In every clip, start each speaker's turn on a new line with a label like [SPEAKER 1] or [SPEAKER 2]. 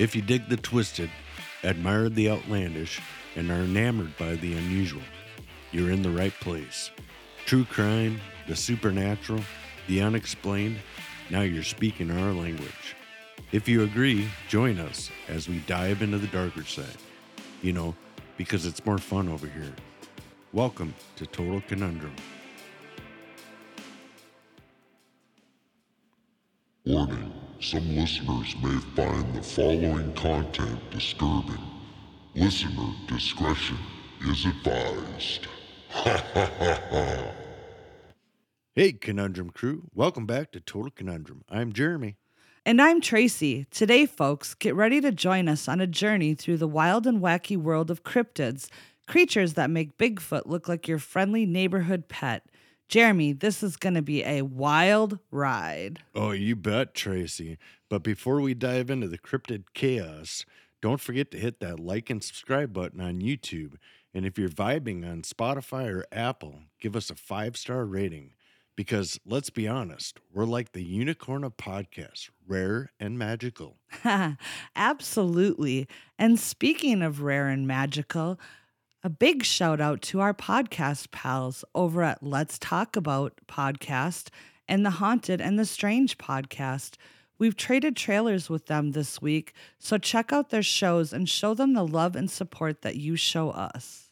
[SPEAKER 1] If you dig the twisted, admire the outlandish, and are enamored by the unusual, you're in the right place. True crime, the supernatural, the unexplained, now you're speaking our language. If you agree, join us as we dive into the darker side. You know, because it's more fun over here. Welcome to Total Conundrum.
[SPEAKER 2] Warning some listeners may find the following content disturbing. Listener discretion is advised. Ha ha ha ha.
[SPEAKER 1] Hey, Conundrum crew. Welcome back to Total Conundrum. I'm Jeremy.
[SPEAKER 3] And I'm Tracy. Today, folks, get ready to join us on a journey through the wild and wacky world of cryptids, creatures that make Bigfoot look like your friendly neighborhood pet. Jeremy, this is going to be a wild ride.
[SPEAKER 1] Oh, you bet, Tracy. But before we dive into the cryptid chaos, don't forget to hit that like and subscribe button on YouTube. And if you're vibing on Spotify or Apple, give us a five star rating. Because let's be honest, we're like the unicorn of podcasts, rare and magical.
[SPEAKER 3] Absolutely. And speaking of rare and magical, a big shout out to our podcast pals over at Let's Talk About podcast and the Haunted and the Strange podcast. We've traded trailers with them this week, so check out their shows and show them the love and support that you show us.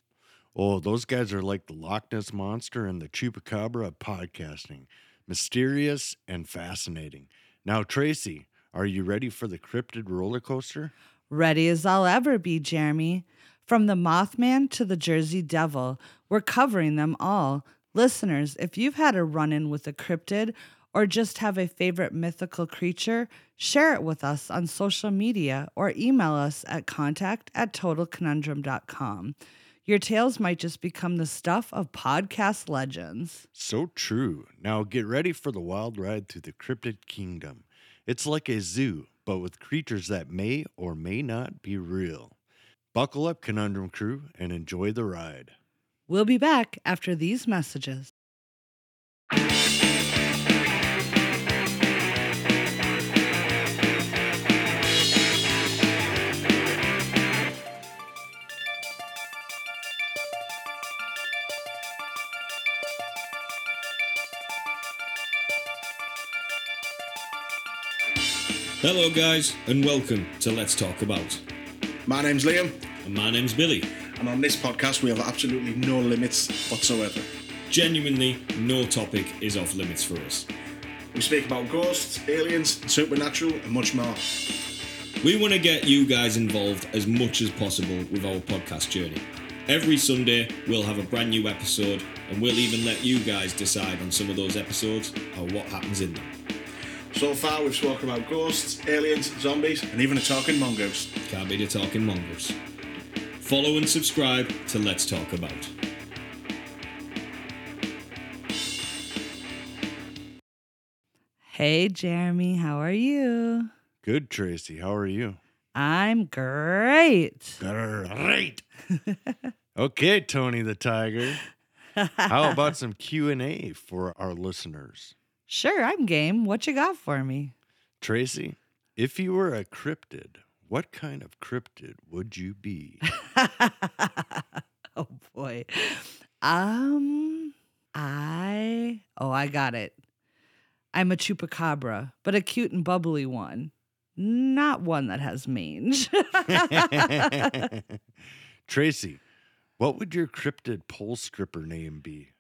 [SPEAKER 1] Oh, those guys are like the Loch Ness Monster and the Chupacabra of podcasting mysterious and fascinating. Now, Tracy, are you ready for the cryptid roller coaster?
[SPEAKER 3] Ready as I'll ever be, Jeremy. From the Mothman to the Jersey Devil, we're covering them all. Listeners, if you've had a run in with a cryptid or just have a favorite mythical creature, share it with us on social media or email us at contact at totalconundrum.com. Your tales might just become the stuff of podcast legends.
[SPEAKER 1] So true. Now get ready for the wild ride through the cryptid kingdom. It's like a zoo, but with creatures that may or may not be real. Buckle up, Conundrum Crew, and enjoy the ride.
[SPEAKER 3] We'll be back after these messages.
[SPEAKER 4] Hello, guys, and welcome to Let's Talk About.
[SPEAKER 5] My name's Liam,
[SPEAKER 4] And my name's Billy.
[SPEAKER 5] and on this podcast, we have absolutely no limits whatsoever.
[SPEAKER 4] Genuinely, no topic is off limits for us.
[SPEAKER 5] We speak about ghosts, aliens, supernatural, and much more.
[SPEAKER 4] We want to get you guys involved as much as possible with our podcast journey. Every Sunday, we'll have a brand new episode, and we'll even let you guys decide on some of those episodes or what happens in them.
[SPEAKER 5] So far, we've spoken about ghosts, aliens, zombies, and even a talking mongoose.
[SPEAKER 4] Can't be a talking mongoose. Follow and subscribe to Let's Talk About.
[SPEAKER 3] Hey, Jeremy, how are you?
[SPEAKER 1] Good, Tracy. How are you?
[SPEAKER 3] I'm great.
[SPEAKER 1] Great. okay, Tony the Tiger. How about some Q&A for our listeners?
[SPEAKER 3] Sure, I'm game. What you got for me?
[SPEAKER 1] Tracy, if you were a cryptid, what kind of cryptid would you be?
[SPEAKER 3] oh boy. Um I Oh, I got it. I'm a chupacabra, but a cute and bubbly one. Not one that has mange.
[SPEAKER 1] Tracy, what would your cryptid pole stripper name be?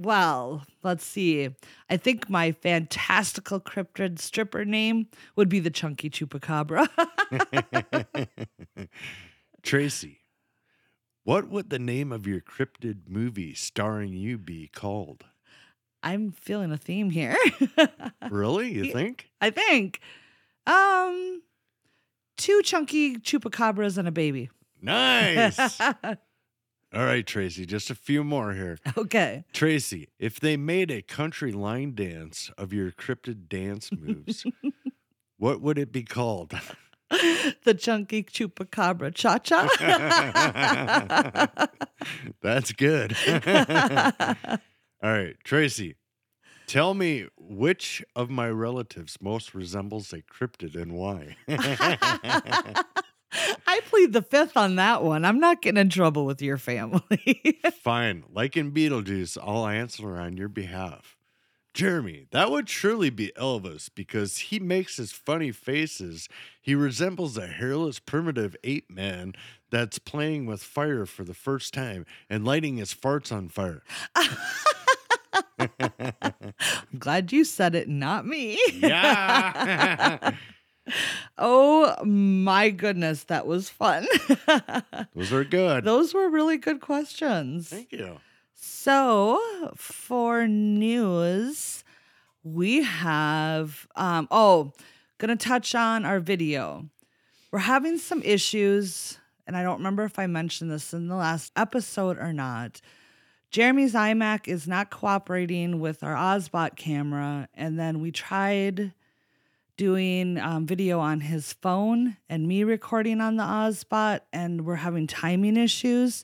[SPEAKER 3] Well, let's see. I think my fantastical cryptid stripper name would be the chunky chupacabra.
[SPEAKER 1] Tracy, what would the name of your cryptid movie starring you be called?
[SPEAKER 3] I'm feeling a theme here.
[SPEAKER 1] Really? You think?
[SPEAKER 3] I think. Um two chunky chupacabras and a baby.
[SPEAKER 1] Nice. All right, Tracy, just a few more here.
[SPEAKER 3] okay.
[SPEAKER 1] Tracy, if they made a country line dance of your cryptid dance moves, what would it be called?
[SPEAKER 3] the chunky chupacabra cha cha.
[SPEAKER 1] That's good. All right, Tracy, Tell me which of my relatives most resembles a cryptid and why.
[SPEAKER 3] I plead the fifth on that one. I'm not getting in trouble with your family.
[SPEAKER 1] Fine. Like in Beetlejuice, I'll answer on your behalf. Jeremy, that would surely be Elvis because he makes his funny faces. He resembles a hairless primitive ape man that's playing with fire for the first time and lighting his farts on fire.
[SPEAKER 3] I'm glad you said it, not me.
[SPEAKER 1] Yeah.
[SPEAKER 3] oh my goodness, that was fun.
[SPEAKER 1] Those are good.
[SPEAKER 3] Those were really good questions.
[SPEAKER 1] Thank you.
[SPEAKER 3] So, for news, we have um oh, going to touch on our video. We're having some issues and I don't remember if I mentioned this in the last episode or not. Jeremy's iMac is not cooperating with our Ozbot camera and then we tried doing um, video on his phone and me recording on the Ozbot and we're having timing issues.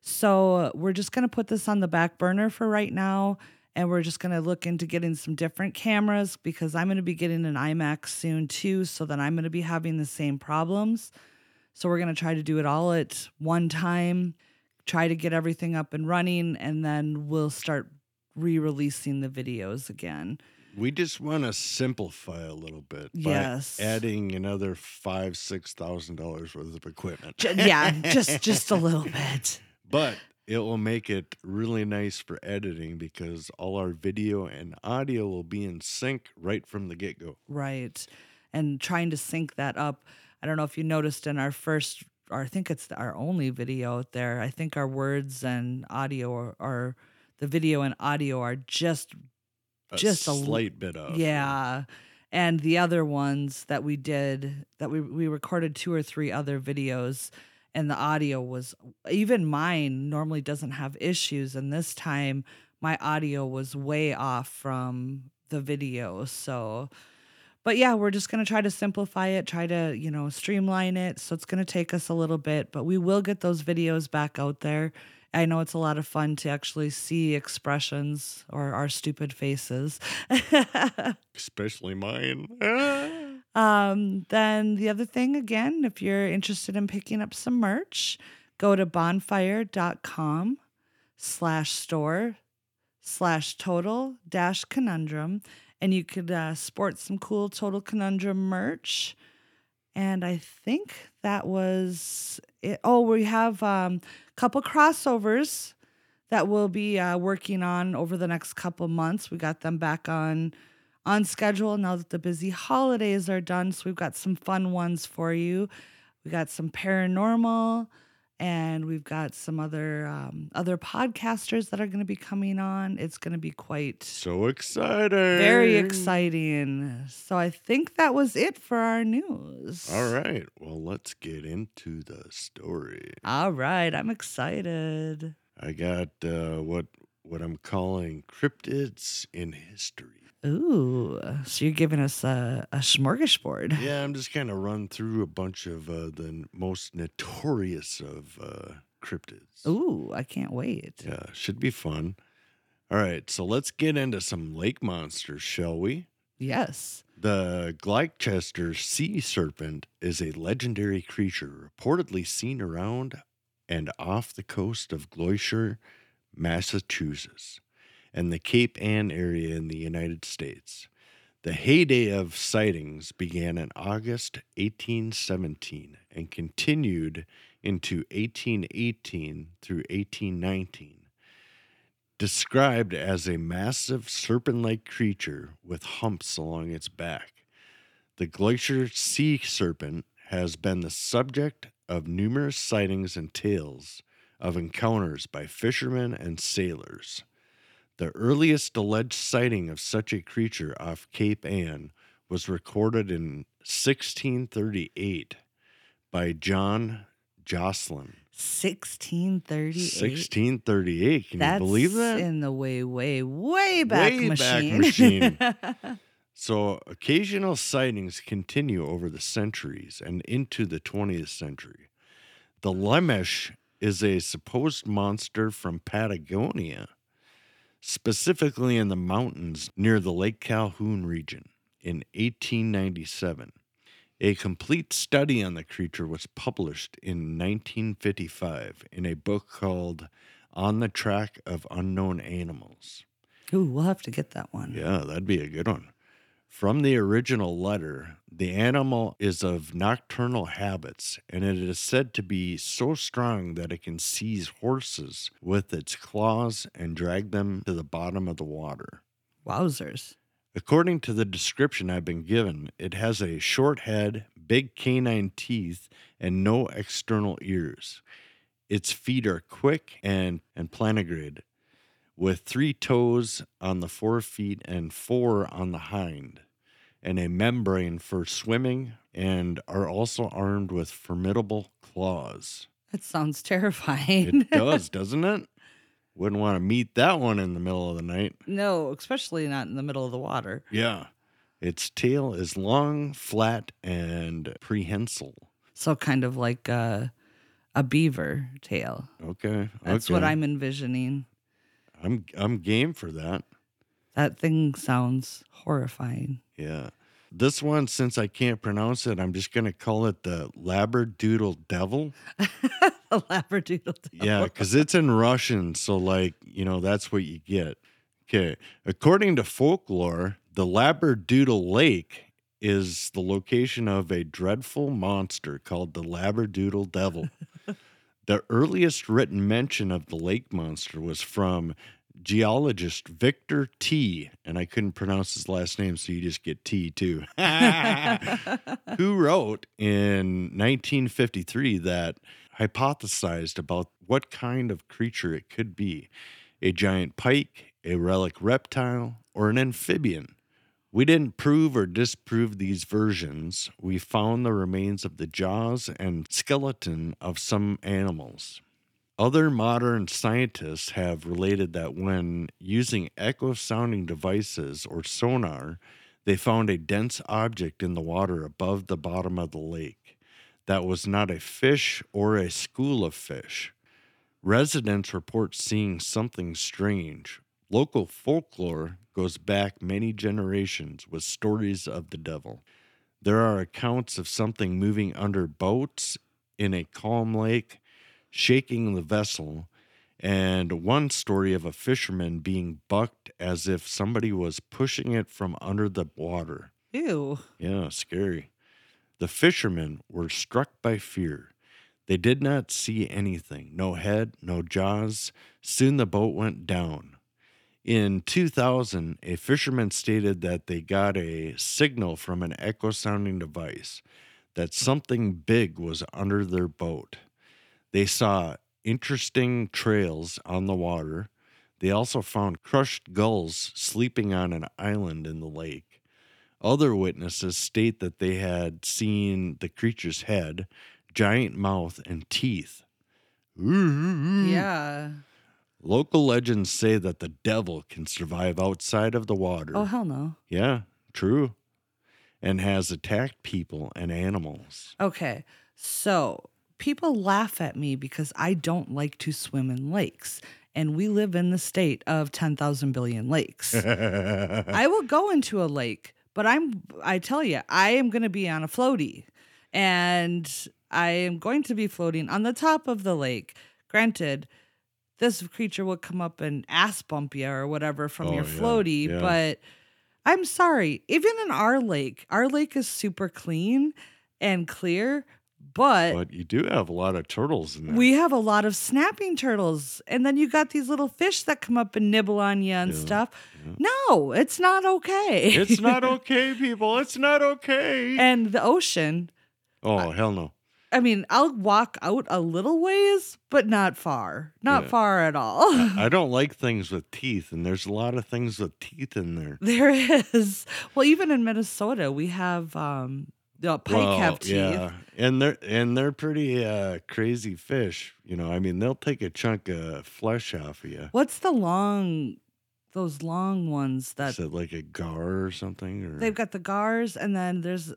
[SPEAKER 3] So we're just going to put this on the back burner for right now. And we're just going to look into getting some different cameras because I'm going to be getting an iMac soon too. So that I'm going to be having the same problems. So we're going to try to do it all at one time, try to get everything up and running, and then we'll start re releasing the videos again.
[SPEAKER 1] We just want to simplify a little bit
[SPEAKER 3] Yes.
[SPEAKER 1] by adding another five, six thousand dollars worth of equipment.
[SPEAKER 3] Yeah, just just a little bit.
[SPEAKER 1] but it will make it really nice for editing because all our video and audio will be in sync right from the get go.
[SPEAKER 3] Right. And trying to sync that up. I don't know if you noticed in our first, or I think it's our only video out there, I think our words and audio are, are the video and audio are just,
[SPEAKER 1] A
[SPEAKER 3] Just a
[SPEAKER 1] slight bit of
[SPEAKER 3] yeah. And the other ones that we did, that we, we recorded two or three other videos, and the audio was, even mine normally doesn't have issues. And this time my audio was way off from the video. So, but yeah, we're just going to try to simplify it, try to, you know, streamline it. So it's going to take us a little bit, but we will get those videos back out there. I know it's a lot of fun to actually see expressions or our stupid faces.
[SPEAKER 1] especially mine.
[SPEAKER 3] Um, then the other thing, again, if you're interested in picking up some merch, go to bonfire.com slash store slash total dash conundrum and you could uh, sport some cool total conundrum merch. And I think that was it. Oh, we have um, couple crossovers that we'll be uh, working on over the next couple months. We got them back on on schedule now that the busy holidays are done. So we've got some fun ones for you. We got some paranormal, and we've got some other um, other podcasters that are going to be coming on. It's going to be quite
[SPEAKER 1] so exciting.
[SPEAKER 3] very exciting. So I think that was it for our news.
[SPEAKER 1] All right. Well, let's get into the story.
[SPEAKER 3] All right, I'm excited.
[SPEAKER 1] I got uh, what what I'm calling cryptids in history.
[SPEAKER 3] Ooh, so you're giving us a, a smorgasbord.
[SPEAKER 1] Yeah, I'm just kind of run through a bunch of uh, the most notorious of uh, cryptids.
[SPEAKER 3] Ooh, I can't wait.
[SPEAKER 1] Yeah, should be fun. All right, so let's get into some lake monsters, shall we?
[SPEAKER 3] Yes.
[SPEAKER 1] The Gloucester sea serpent is a legendary creature reportedly seen around and off the coast of Gloucester, Massachusetts, and the Cape Ann area in the United States. The heyday of sightings began in August 1817 and continued into 1818 through 1819 described as a massive serpent like creature with humps along its back. The glacier sea serpent has been the subject of numerous sightings and tales of encounters by fishermen and sailors. The earliest alleged sighting of such a creature off Cape Ann was recorded in 1638 by John Josselyn.
[SPEAKER 3] 1638.
[SPEAKER 1] 1638. Can
[SPEAKER 3] That's
[SPEAKER 1] you believe that?
[SPEAKER 3] in the way, way, way back
[SPEAKER 1] Way back
[SPEAKER 3] machine.
[SPEAKER 1] machine. So, occasional sightings continue over the centuries and into the 20th century. The Lemisch is a supposed monster from Patagonia. Specifically in the mountains near the Lake Calhoun region in 1897. A complete study on the creature was published in 1955 in a book called On the Track of Unknown Animals.
[SPEAKER 3] Ooh, we'll have to get that one.
[SPEAKER 1] Yeah, that'd be a good one. From the original letter, the animal is of nocturnal habits, and it is said to be so strong that it can seize horses with its claws and drag them to the bottom of the water.
[SPEAKER 3] Wowzers.
[SPEAKER 1] According to the description I've been given, it has a short head, big canine teeth, and no external ears. Its feet are quick and, and plantigrade, with three toes on the fore feet and four on the hind, and a membrane for swimming, and are also armed with formidable claws.
[SPEAKER 3] That sounds terrifying.
[SPEAKER 1] It does, doesn't it? Wouldn't want to meet that one in the middle of the night.
[SPEAKER 3] no, especially not in the middle of the water.
[SPEAKER 1] Yeah. Its tail is long, flat, and prehensile.
[SPEAKER 3] So kind of like a, a beaver tail.
[SPEAKER 1] Okay.
[SPEAKER 3] That's
[SPEAKER 1] okay.
[SPEAKER 3] what I'm envisioning.
[SPEAKER 1] I'm I'm game for that.
[SPEAKER 3] That thing sounds horrifying.
[SPEAKER 1] Yeah. This one, since I can't pronounce it, I'm just gonna call it the Labradoodle Devil.
[SPEAKER 3] a labradoodle.
[SPEAKER 1] Yeah, because it's in Russian, so like you know that's what you get. Okay. According to folklore, the Labradoodle Lake is the location of a dreadful monster called the Labradoodle Devil. the earliest written mention of the lake monster was from geologist Victor T, and I couldn't pronounce his last name, so you just get T too. Who wrote in 1953 that hypothesized about what kind of creature it could be a giant pike, a relic reptile, or an amphibian. We didn't prove or disprove these versions. We found the remains of the jaws and skeleton of some animals. Other modern scientists have related that when using echo sounding devices or sonar, they found a dense object in the water above the bottom of the lake that was not a fish or a school of fish. Residents report seeing something strange. Local folklore goes back many generations with stories of the devil. There are accounts of something moving under boats in a calm lake, shaking the vessel, and one story of a fisherman being bucked as if somebody was pushing it from under the water.
[SPEAKER 3] Ew.
[SPEAKER 1] Yeah, scary. The fishermen were struck by fear. They did not see anything no head, no jaws. Soon the boat went down. In 2000, a fisherman stated that they got a signal from an echo sounding device that something big was under their boat. They saw interesting trails on the water. They also found crushed gulls sleeping on an island in the lake. Other witnesses state that they had seen the creature's head, giant mouth, and teeth.
[SPEAKER 3] Yeah.
[SPEAKER 1] Local legends say that the devil can survive outside of the water.
[SPEAKER 3] Oh hell no.
[SPEAKER 1] Yeah, true. And has attacked people and animals.
[SPEAKER 3] Okay. So people laugh at me because I don't like to swim in lakes. And we live in the state of 10,000 billion lakes. I will go into a lake, but I'm, I tell you, I am going to be on a floaty and I am going to be floating on the top of the lake. Granted, this creature will come up and ass bump you or whatever from
[SPEAKER 1] Oh,
[SPEAKER 3] your
[SPEAKER 1] yeah,
[SPEAKER 3] floaty,
[SPEAKER 1] yeah.
[SPEAKER 3] but I'm sorry. Even in our lake, our lake is super clean and clear, but,
[SPEAKER 1] but you do have a lot of turtles in there.
[SPEAKER 3] we have a lot of snapping turtles. And then you got these little fish that come up and nibble on you and
[SPEAKER 1] Yeah,
[SPEAKER 3] stuff. No, it's not okay.
[SPEAKER 1] it's not okay, people. It's not okay.
[SPEAKER 3] and the ocean,
[SPEAKER 1] oh, hell no.
[SPEAKER 3] I mean, I'll walk out a little ways, but not far. Not
[SPEAKER 1] Yeah.
[SPEAKER 3] far at all.
[SPEAKER 1] I don't like things with teeth, and there's a lot of things with teeth in there.
[SPEAKER 3] there is. Well, even in Minnesota, we have um the pike
[SPEAKER 1] Well,
[SPEAKER 3] have teeth.
[SPEAKER 1] Yeah, and they're and they're pretty uh, crazy fish. You know, I mean, they'll take a chunk of flesh off of you.
[SPEAKER 3] What's the long those long ones that
[SPEAKER 1] Is it like a gar or something, or
[SPEAKER 3] they've got the gars and then there's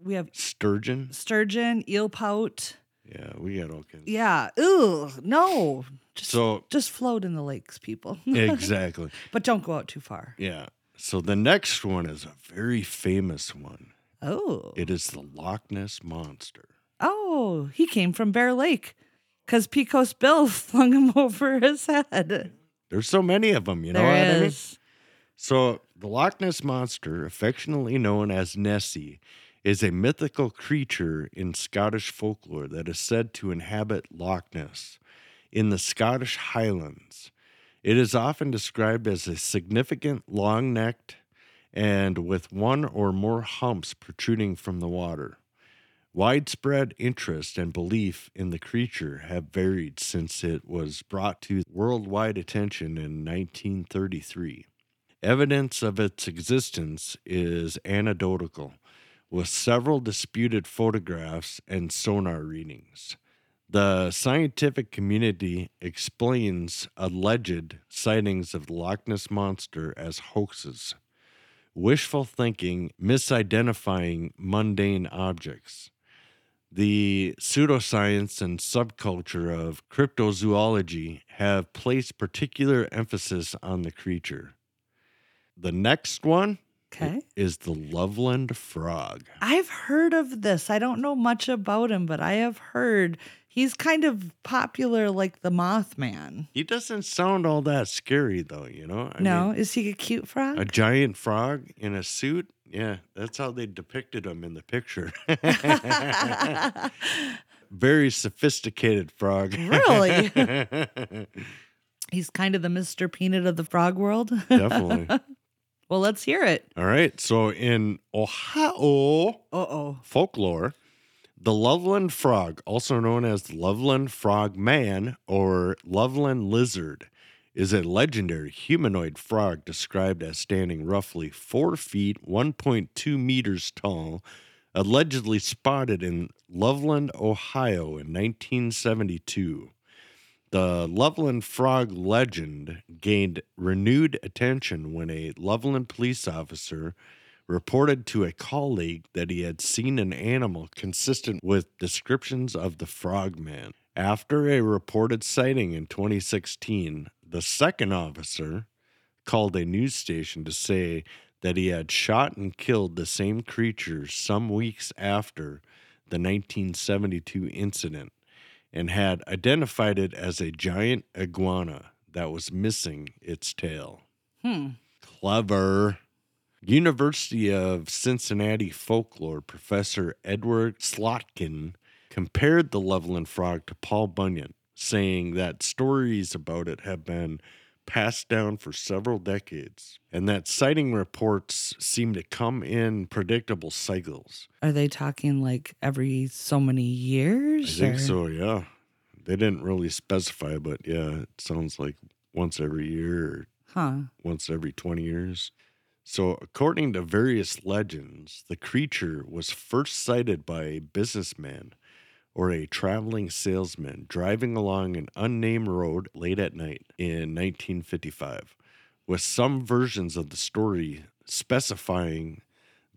[SPEAKER 3] we have
[SPEAKER 1] sturgeon?
[SPEAKER 3] sturgeon, eel pout.
[SPEAKER 1] Yeah, we got all kinds.
[SPEAKER 3] Yeah. Ooh, no. Just,
[SPEAKER 1] So
[SPEAKER 3] just float in the lakes, people.
[SPEAKER 1] exactly.
[SPEAKER 3] but don't go out too far.
[SPEAKER 1] Yeah. So the next one is a very famous one.
[SPEAKER 3] Oh.
[SPEAKER 1] It is the Loch Ness Monster.
[SPEAKER 3] Oh, he came from Bear Lake because Pecos Bill flung him over his head.
[SPEAKER 1] There's so many of them, you know
[SPEAKER 3] There
[SPEAKER 1] what I mean? So, the Loch Ness Monster, affectionately known as Nessie, is a mythical creature in Scottish folklore that is said to inhabit Loch Ness in the Scottish Highlands. It is often described as a significant, long necked, and with one or more humps protruding from the water. Widespread interest and belief in the creature have varied since it was brought to worldwide attention in 1933. Evidence of its existence is anecdotal, with several disputed photographs and sonar readings. The scientific community explains alleged sightings of the Loch Ness Monster as hoaxes, wishful thinking, misidentifying mundane objects. The pseudoscience and subculture of cryptozoology have placed particular emphasis on the creature. The next one
[SPEAKER 3] Okay.
[SPEAKER 1] is the Loveland frog.
[SPEAKER 3] I've heard of this. I don't know much about him, but I have heard he's kind of popular like the Mothman.
[SPEAKER 1] He doesn't sound all that scary, though, you know? I
[SPEAKER 3] no,
[SPEAKER 1] mean,
[SPEAKER 3] is he a cute frog?
[SPEAKER 1] a giant frog in a suit? Yeah, that's how they depicted him in the picture. Very sophisticated frog.
[SPEAKER 3] Really? he's kind of the Mr. Peanut of the frog world.
[SPEAKER 1] Definitely.
[SPEAKER 3] well, let's hear it.
[SPEAKER 1] All right. So in Ohio
[SPEAKER 3] Uh oh.
[SPEAKER 1] folklore, the Loveland frog, also known as the Loveland frog man or Loveland lizard, is a legendary humanoid frog described as standing roughly four feet, 1.2 meters tall, allegedly spotted in Loveland, Ohio in 1972. The Loveland Frog legend gained renewed attention when a Loveland police officer reported to a colleague that he had seen an animal consistent with descriptions of the frogman. After a reported sighting in 2016, the second officer called a news station to say that he had shot and killed the same creature some weeks after the 1972 incident and had identified it as a giant iguana that was missing its tail.
[SPEAKER 3] Hmm.
[SPEAKER 1] Clever. University of Cincinnati folklore professor Edward Slotkin compared the Loveland frog to Paul Bunyan, saying that stories about it have been passed down for several decades and that sighting reports seem to come in predictable cycles.
[SPEAKER 3] Are they talking like every so many years?
[SPEAKER 1] I think
[SPEAKER 3] or-
[SPEAKER 1] so, yeah. They didn't really specify, but yeah, it sounds like once every year or
[SPEAKER 3] Huh.
[SPEAKER 1] once every 20 years. So, according to various legends, the creature was first sighted by a businessman or a traveling salesman driving along an unnamed road late at night in 1955, with some versions of the story specifying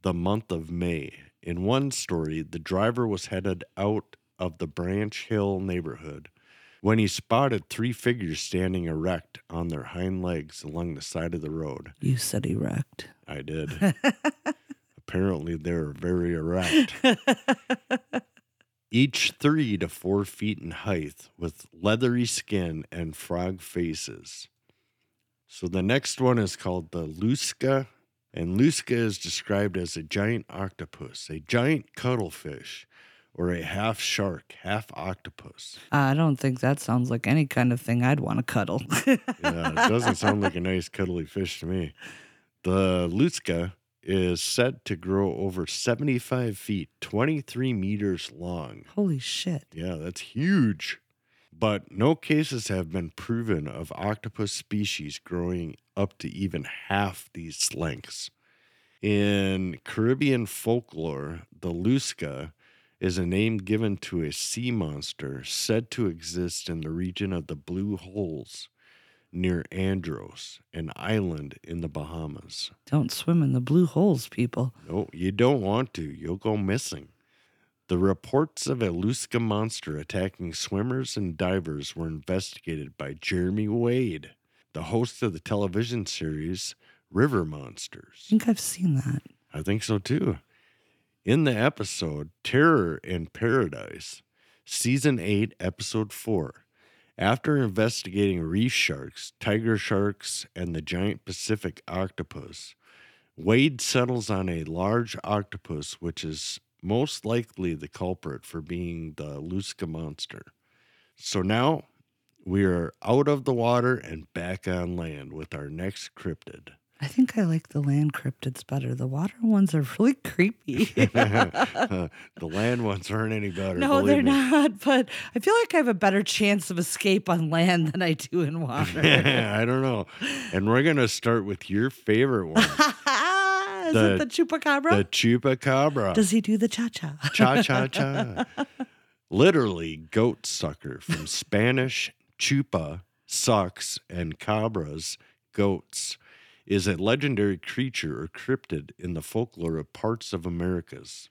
[SPEAKER 1] the month of May. In one story, the driver was headed out of the Branch Hill neighborhood when he spotted three figures standing erect on their hind legs along the side of the road.
[SPEAKER 3] You said erect.
[SPEAKER 1] I did. Apparently, they're very erect. Each three to four feet in height with leathery skin and frog faces. So the next one is called the Lusca. And Lusca is described as a giant octopus, a giant cuttlefish, or a half shark, half octopus.
[SPEAKER 3] I don't think that sounds like any kind of thing I'd want to cuddle.
[SPEAKER 1] Yeah, it doesn't sound like a nice cuddly fish to me. The Lusca is said to grow over 75 feet, 23 meters long.
[SPEAKER 3] Holy shit.
[SPEAKER 1] Yeah, that's huge. But no cases have been proven of octopus species growing up to even half these lengths. In Caribbean folklore, the Lusca is a name given to a sea monster said to exist in the region of the Blue Holes near Andros, an island in the Bahamas.
[SPEAKER 3] Don't swim in the blue holes, people.
[SPEAKER 1] No, you don't want to. You'll go missing. The reports of a Lusca monster attacking swimmers and divers were investigated by Jeremy Wade, the host of the television series River Monsters.
[SPEAKER 3] I think I've seen that.
[SPEAKER 1] I think so too. In the episode Terror in Paradise, Season 8, Episode 4, after investigating reef sharks, tiger sharks, and the giant Pacific octopus, Wade settles on a large octopus, which is most likely the culprit for being the Lusca monster. So now we are out of the water and back on land with our next cryptid.
[SPEAKER 3] I think I like the land cryptids better. The water ones are really creepy.
[SPEAKER 1] the land ones aren't any better.
[SPEAKER 3] no, they're
[SPEAKER 1] me.
[SPEAKER 3] not. But I feel like I have a better chance of escape on land than I do in water.
[SPEAKER 1] I don't know. And we're gonna start with your favorite one,
[SPEAKER 3] Is
[SPEAKER 1] The-
[SPEAKER 3] it the chupacabra?
[SPEAKER 1] the chupacabra.
[SPEAKER 3] Does he do the cha cha?
[SPEAKER 1] cha cha cha. Literally goat sucker from Spanish chupa, sucks, and cabras, goats, is a legendary creature or cryptid in the folklore of parts of Americas.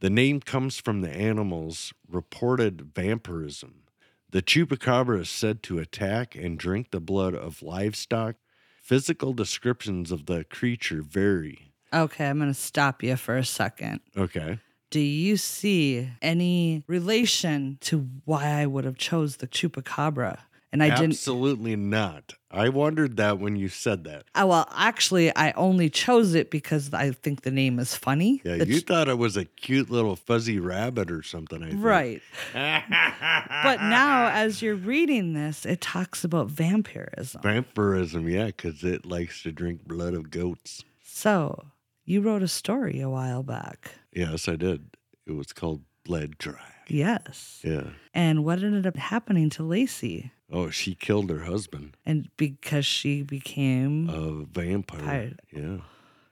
[SPEAKER 1] The name comes from the animal's reported vampirism. The chupacabra is said to attack and drink the blood of livestock. Physical descriptions of the creature vary.
[SPEAKER 3] Okay, I'm going to stop you for a second.
[SPEAKER 1] Okay.
[SPEAKER 3] Do you see any relation to why I would have chose the chupacabra? And I didn't.
[SPEAKER 1] Absolutely not. I wondered that when you said that.
[SPEAKER 3] Oh, well, actually, I only chose it because I think the name is funny.
[SPEAKER 1] Yeah,
[SPEAKER 3] The
[SPEAKER 1] you thought it was a cute little fuzzy rabbit or something. I think.
[SPEAKER 3] right.
[SPEAKER 1] but
[SPEAKER 3] now, as you're reading this, it talks about vampirism.
[SPEAKER 1] vampirism, yeah, because it likes to drink blood of goats.
[SPEAKER 3] So, you wrote a story a while back.
[SPEAKER 1] Yes, I did. It was called Blood Drag.
[SPEAKER 3] Yes.
[SPEAKER 1] Yeah.
[SPEAKER 3] And what ended up happening to Lacey?
[SPEAKER 1] Oh, she killed her husband,
[SPEAKER 3] And because she became.
[SPEAKER 1] a vampire.
[SPEAKER 3] Vampire.
[SPEAKER 1] Yeah.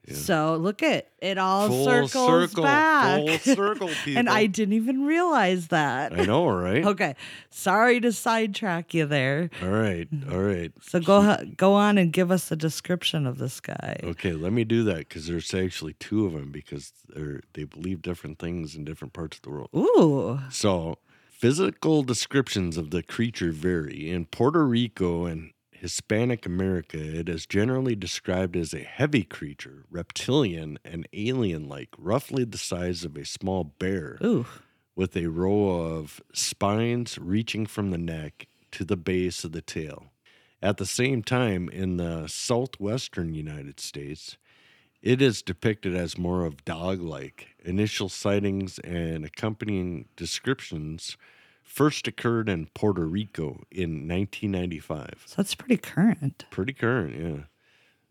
[SPEAKER 1] Yeah.
[SPEAKER 3] So, look at it all
[SPEAKER 1] Full
[SPEAKER 3] circles
[SPEAKER 1] circle,
[SPEAKER 3] back.
[SPEAKER 1] full circle,
[SPEAKER 3] and I didn't even realize that.
[SPEAKER 1] I know, right?
[SPEAKER 3] Okay. Sorry to sidetrack you there.
[SPEAKER 1] All right. All right.
[SPEAKER 3] So go go on and give us a description of this guy.
[SPEAKER 1] Okay, let me do that because there's actually two of them because they're they believe different things in different parts of the world.
[SPEAKER 3] Ooh.
[SPEAKER 1] So, physical descriptions of the creature vary. In Puerto Rico and Hispanic America, it is generally described as a heavy creature, reptilian and alien like, roughly the size of a small bear,
[SPEAKER 3] Ooh.
[SPEAKER 1] with a row of spines reaching from the neck to the base of the tail. At the same time, in the southwestern United States, it is depicted as more of dog like. Initial sightings and accompanying descriptions first occurred in Puerto Rico in 1995.
[SPEAKER 3] So that's pretty current.
[SPEAKER 1] Pretty current, yeah.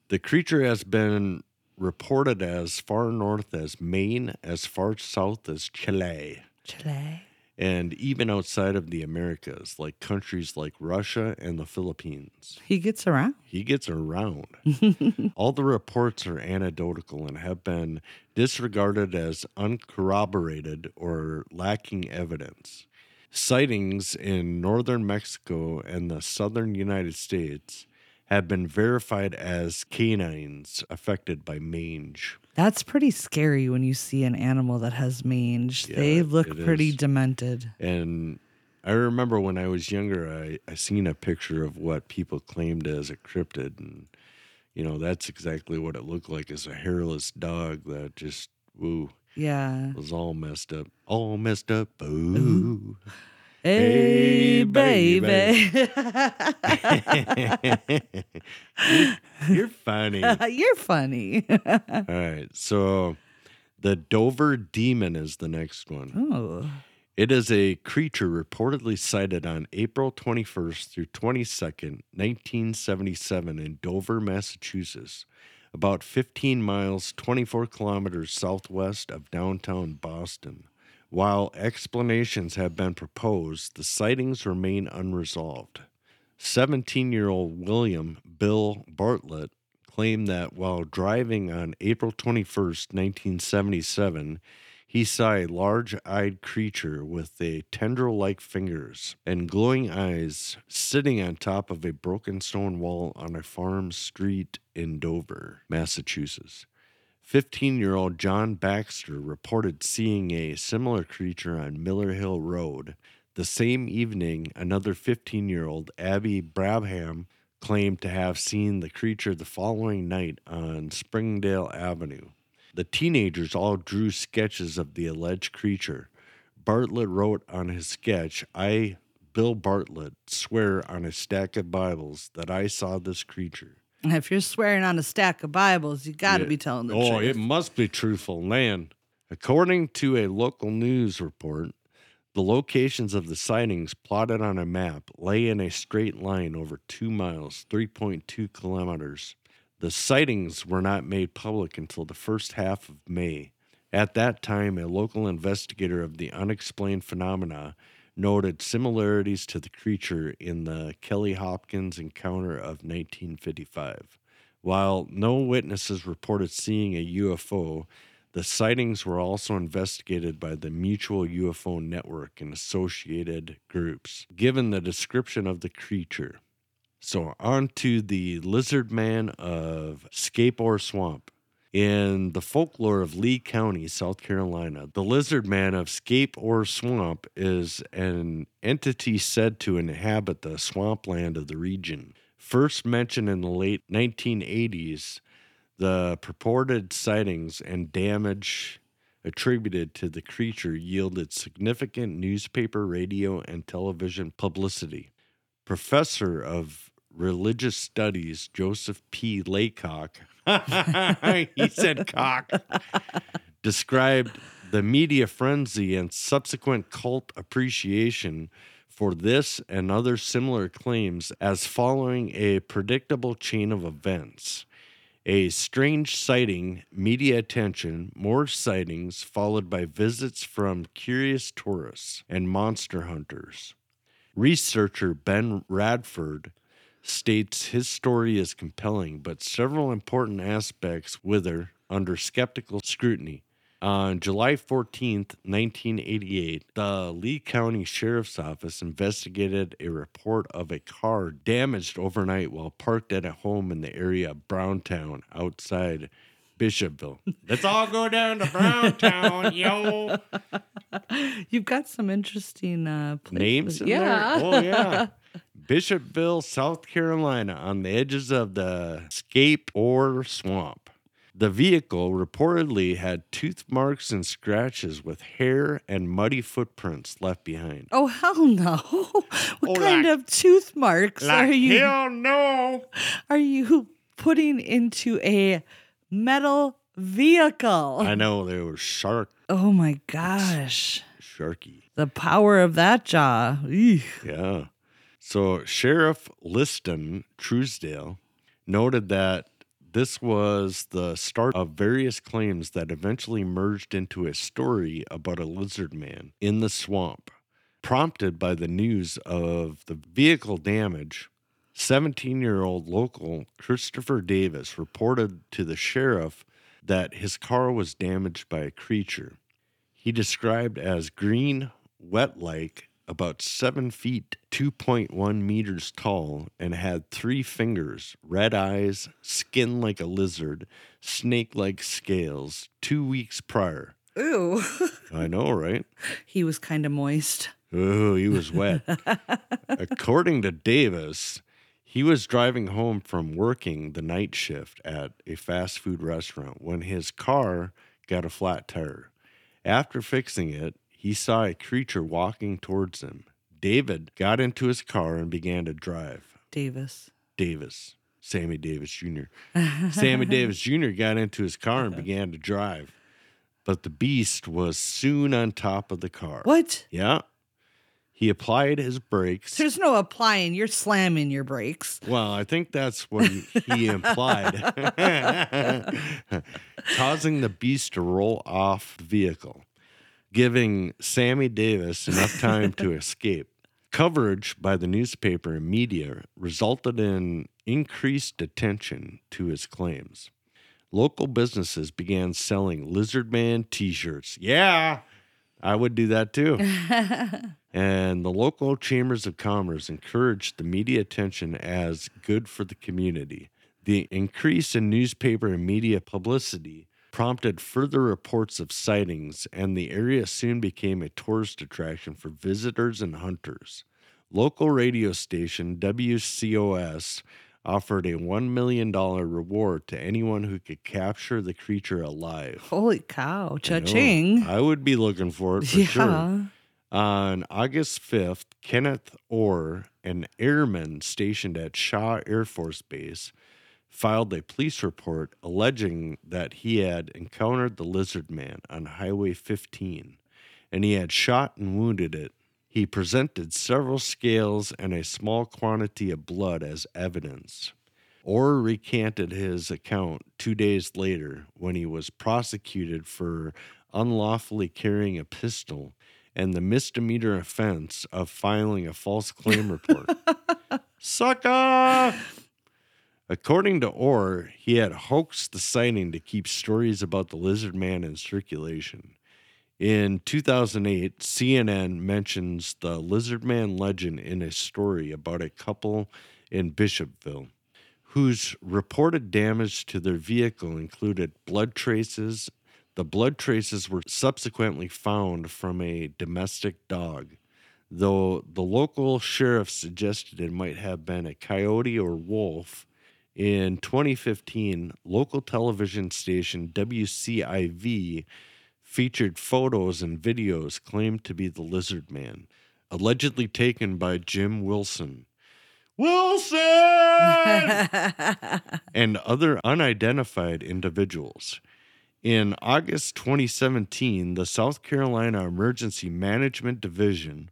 [SPEAKER 1] The creature has been reported as far north as Maine, as far south as Chile,
[SPEAKER 3] Chile.
[SPEAKER 1] and even outside of the Americas, like countries like Russia and the Philippines.
[SPEAKER 3] He gets around.
[SPEAKER 1] He gets around. All the reports are anecdotal and have been disregarded as uncorroborated or lacking evidence. Sightings in northern Mexico and the southern United States have been verified as canines affected by mange.
[SPEAKER 3] That's pretty scary when you see an animal that has mange.
[SPEAKER 1] Yeah,
[SPEAKER 3] they look pretty
[SPEAKER 1] is.
[SPEAKER 3] demented.
[SPEAKER 1] And I remember when I was younger, I, I seen a picture of what people claimed as a cryptid. And, you know, that's exactly what it looked like as a hairless dog that just, woo,
[SPEAKER 3] Yeah.
[SPEAKER 1] was all messed up. All messed up. Ooh.
[SPEAKER 3] Hey,
[SPEAKER 1] Hey,
[SPEAKER 3] baby.
[SPEAKER 1] you're, you're funny.
[SPEAKER 3] You're funny.
[SPEAKER 1] all right. So the Dover Demon is the next one.
[SPEAKER 3] oh.
[SPEAKER 1] It is a creature reportedly sighted on April 21st through 22nd, 1977, in Dover, Massachusetts, about 15 miles, 24 kilometers southwest of downtown Boston. While explanations have been proposed, the sightings remain unresolved. 17 year old William Bill Bartlett claimed that while driving on April 21st, 1977, he saw a large eyed creature with a tendril like fingers and glowing eyes sitting on top of a broken stone wall on a farm street in Dover, Massachusetts. 15 year old John Baxter reported seeing a similar creature on Miller Hill Road. The same evening, another 15 year old Abby Brabham claimed to have seen the creature the following night on Springdale Avenue. The teenagers all drew sketches of the alleged creature. Bartlett wrote on his sketch, I, Bill Bartlett, swear on a stack of Bibles that I saw this creature.
[SPEAKER 3] If you're swearing on a stack of Bibles, you got to
[SPEAKER 1] Yeah.
[SPEAKER 3] be telling the
[SPEAKER 1] oh,
[SPEAKER 3] truth.
[SPEAKER 1] Oh, it must be truthful, man. According to a local news report, the locations of the sightings plotted on a map lay in a straight line over two miles, 3.2 kilometers. The sightings were not made public until the first half of May. At that time, a local investigator of the unexplained phenomena noted similarities to the creature in the Kelly Hopkins encounter of 1955. While no witnesses reported seeing a UFO, the sightings were also investigated by the Mutual UFO Network and associated groups, given the description of the creature. So, on to the lizard man of Scape Swamp. In the folklore of Lee County, South Carolina, the lizard man of Scape Ore Swamp is an entity said to inhabit the swampland of the region. First mentioned in the late 1980s, the purported sightings and damage attributed to the creature yielded significant newspaper, radio, and television publicity. Professor of Religious Studies Joseph P. Laycock, he said cock, described the media frenzy and subsequent cult appreciation for this and other similar claims as following a predictable chain of events. A strange sighting, media attention, more sightings, followed by visits from curious tourists and monster hunters. Researcher Ben Radford states his story is compelling, but several important aspects wither under skeptical scrutiny. On July 14th, 1988, the Lee County Sheriff's Office investigated a report of a car damaged overnight while parked at a home in the area of Browntown outside Bishopville. Let's all go down to Browntown, yo.
[SPEAKER 3] You've got some interesting uh, places.
[SPEAKER 1] Names in
[SPEAKER 3] yeah.
[SPEAKER 1] there? Oh, yeah. Bishopville, South Carolina, on the edges of the Scape Ore Swamp. The vehicle reportedly had tooth marks and scratches with hair and muddy footprints left behind.
[SPEAKER 3] Oh hell no! what
[SPEAKER 1] Oh,
[SPEAKER 3] kind
[SPEAKER 1] like-
[SPEAKER 3] of tooth marks are you
[SPEAKER 1] hell no!
[SPEAKER 3] are you putting into a metal vehicle?
[SPEAKER 1] I know they were shark,
[SPEAKER 3] oh my gosh!
[SPEAKER 1] sharky.
[SPEAKER 3] The power of that jaw. Eek.
[SPEAKER 1] Yeah. So Sheriff Liston Truesdale noted that this was the start of various claims that eventually merged into a story about a lizard man in the swamp. Prompted by the news of the vehicle damage, 17 year old local Christopher Davis reported to the sheriff that his car was damaged by a creature he described as green, wet like, about seven feet, 2.1 meters tall, and had three fingers, red eyes, skin like a lizard, snake like scales, two weeks prior.
[SPEAKER 3] Ooh,
[SPEAKER 1] I know, right?
[SPEAKER 3] he was kind of moist.
[SPEAKER 1] Oh, he was wet. According to Davis, he was driving home from working the night shift at a fast food restaurant when his car got a flat tire. After fixing it, he saw a creature walking towards him. David got into his car and began to drive.
[SPEAKER 3] Davis.
[SPEAKER 1] Davis, Sammy Davis Jr. Sammy Davis Jr. got into his car and uh-huh. began to drive. But the beast was soon on top of the car.
[SPEAKER 3] What?
[SPEAKER 1] Yeah. He applied his brakes.
[SPEAKER 3] There's no applying. You're slamming your brakes.
[SPEAKER 1] Well, I think that's what he, he implied, causing the beast to roll off the vehicle, giving Sammy Davis enough time to escape. Coverage by the newspaper and media resulted in increased attention to his claims. Local businesses began selling Lizard Man t shirts. Yeah, I would do that too. and the local chambers of commerce encouraged the media attention as good for the community. The increase in newspaper and media publicity prompted further reports of sightings, and the area soon became a tourist attraction for visitors and hunters. Local radio station WCOS offered a $1 million reward to anyone who could capture the creature alive.
[SPEAKER 3] Holy cow.
[SPEAKER 1] I.
[SPEAKER 3] Cha-ching.
[SPEAKER 1] I would be looking for it for
[SPEAKER 3] yeah.
[SPEAKER 1] sure. On August 5th, Kenneth Orr, an airman stationed at Shaw Air Force Base, filed a police report alleging that he had encountered the lizard man on Highway 15 and he had shot and wounded it. He presented several scales and a small quantity of blood as evidence. Orr recanted his account two days later when he was prosecuted for unlawfully carrying a pistol and the misdemeanor offense of filing a false claim report. Sucker! According to Orr, he had hoaxed the sighting to keep stories about the lizard man in circulation. In 2008, CNN mentions the lizard man legend in a story about a couple in Bishopville whose reported damage to their vehicle included blood traces. The blood traces were subsequently found from a domestic dog, though the local sheriff suggested it might have been a coyote or wolf. In 2015, local television station WCIV featured photos and videos claimed to be the lizard man, allegedly taken by Jim Wilson. Wilson! and other unidentified individuals. In August 2017, the South Carolina Emergency Management Division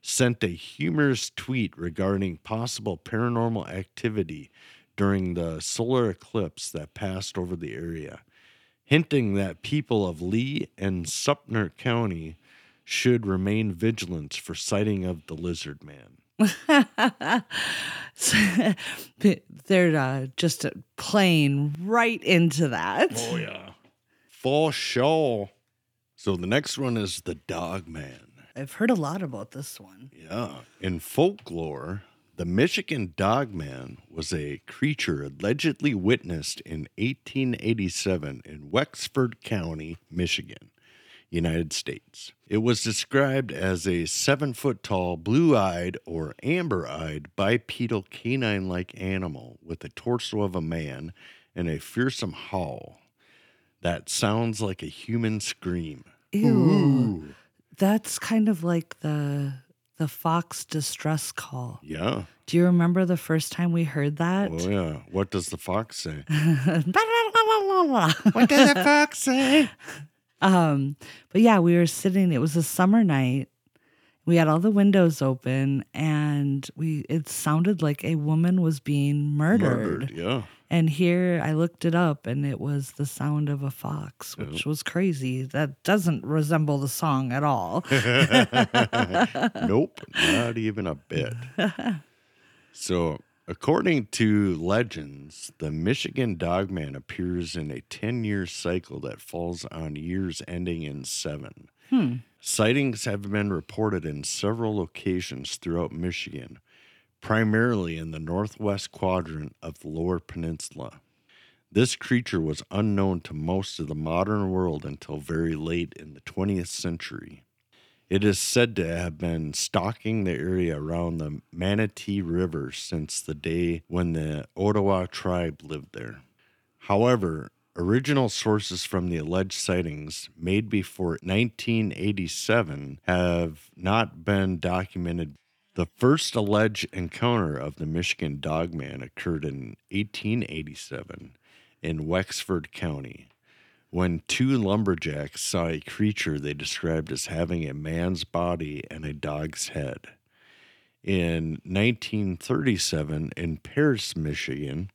[SPEAKER 1] sent a humorous tweet regarding possible paranormal activity during the solar eclipse that passed over the area, hinting that people of Lee and Sumter County should remain vigilant for sighting of the lizard man.
[SPEAKER 3] They're uh, just uh, playing right into that.
[SPEAKER 1] Oh yeah. For sure. So the next one is the dog man.
[SPEAKER 3] I've heard a lot about this one.
[SPEAKER 1] Yeah. In folklore, the Michigan dogman was a creature allegedly witnessed in 1887 in Wexford County, Michigan, United States. It was described as a seven foot tall, blue eyed or amber eyed bipedal canine like animal with the torso of a man and a fearsome howl that sounds like a human scream.
[SPEAKER 3] Ew. That's kind of like the the fox distress call.
[SPEAKER 1] Yeah.
[SPEAKER 3] Do you remember the first time we heard that?
[SPEAKER 1] Oh, yeah. What does the fox say?
[SPEAKER 3] what
[SPEAKER 1] does the fox say?
[SPEAKER 3] Um, but yeah, we were sitting, it was a summer night. We had all the windows open and we it sounded like a woman was being murdered.
[SPEAKER 1] Yeah.
[SPEAKER 3] And here I looked it up and it was the sound of a fox, uh-huh. which was crazy. That doesn't resemble the song at all.
[SPEAKER 1] nope, not even a bit. So, according to legends, the Michigan Dogman appears in a 10 year cycle that falls on years ending in seven. Hmm. Sightings have been reported in several locations throughout Michigan, primarily in the northwest quadrant of the lower peninsula. This creature was unknown to most of the modern world until very late in the 20th century. It is said to have been stalking the area around the Manistee River since the day when the Ottawa tribe lived there. However, original sources from the alleged sightings made before 1987 have not been documented. The first alleged encounter of the Michigan Dogman occurred in 1887 in Wexford County when two lumberjacks saw a creature they described as having a man's body and a dog's head. In 1937, in Paris, Michigan,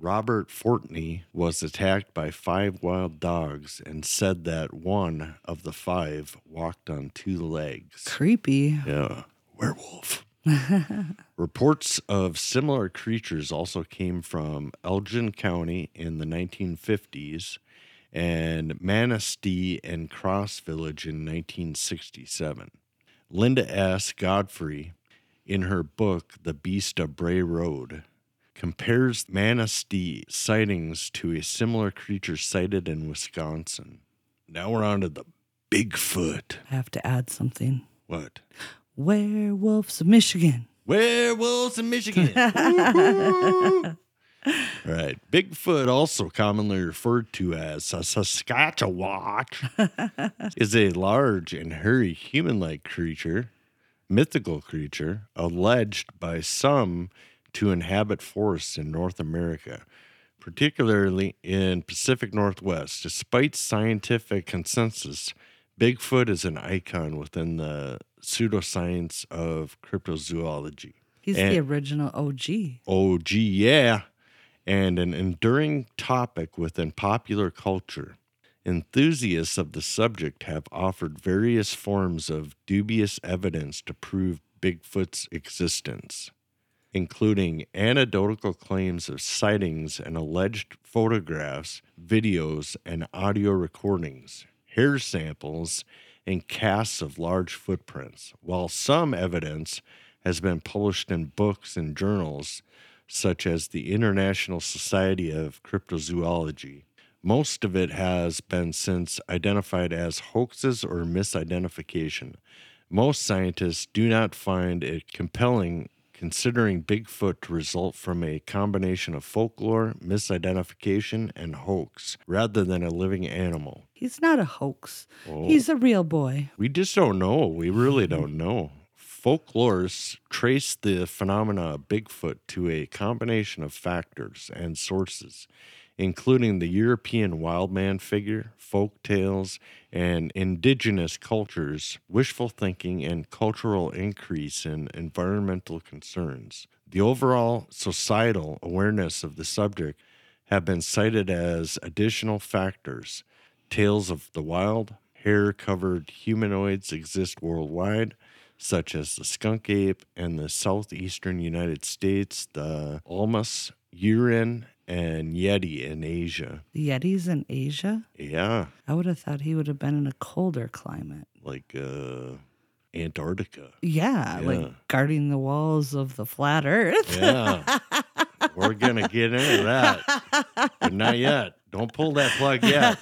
[SPEAKER 1] Robert Fortney was attacked by five wild dogs and said that one of the five walked on two legs.
[SPEAKER 3] Creepy.
[SPEAKER 1] Yeah, werewolf. Reports of similar creatures also came from Elgin County in the 1950s and Manistee and Cross Village in 1967. Linda S. Godfrey, in her book The Beast of Bray Road, compares Manistee sightings to a similar creature sighted in Wisconsin. Now we're on to the Bigfoot.
[SPEAKER 3] I have to add something.
[SPEAKER 1] What?
[SPEAKER 3] Werewolves of Michigan.
[SPEAKER 1] Werewolves in Michigan. All right. Bigfoot, also commonly referred to as a Saskatchewatch, is a large and hairy human like creature, mythical creature, alleged by some to inhabit forests in North America, particularly in Pacific Northwest. Despite scientific consensus, Bigfoot is an icon within the pseudoscience of cryptozoology.
[SPEAKER 3] He's
[SPEAKER 1] And-
[SPEAKER 3] the original OG.
[SPEAKER 1] OG, yeah. And an enduring topic within popular culture. Enthusiasts of the subject have offered various forms of dubious evidence to prove Bigfoot's existence, including anecdotal claims of sightings and alleged photographs, videos, and audio recordings, hair samples, and casts of large footprints, while some evidence has been published in books and journals such as the International Society of Cryptozoology. Most of it has been since identified as hoaxes or misidentification. Most scientists do not find it compelling considering Bigfoot to result from a combination of folklore, misidentification, and hoax rather than a living animal.
[SPEAKER 3] He's not a hoax.
[SPEAKER 1] Oh.
[SPEAKER 3] He's a real boy.
[SPEAKER 1] We just don't know. We really don't know. Folklorists trace the phenomena of Bigfoot to a combination of factors and sources, including the European wild man figure, folk tales, and indigenous cultures, wishful thinking, and cultural increase in environmental concerns. The overall societal awareness of the subject have been cited as additional factors. Tales of the wild, hair covered humanoids exist worldwide, such as the skunk ape in the southeastern United States, the Almas, Urin, and Yeti in Asia.
[SPEAKER 3] The Yetis in Asia?
[SPEAKER 1] Yeah,
[SPEAKER 3] I would have thought he would have been in a colder climate.
[SPEAKER 1] like uh, Antarctica.
[SPEAKER 3] Yeah,
[SPEAKER 1] Yeah.
[SPEAKER 3] like guarding the walls of the flat earth.
[SPEAKER 1] Yeah. We're going to get into that, but not yet. Don't pull that plug yet.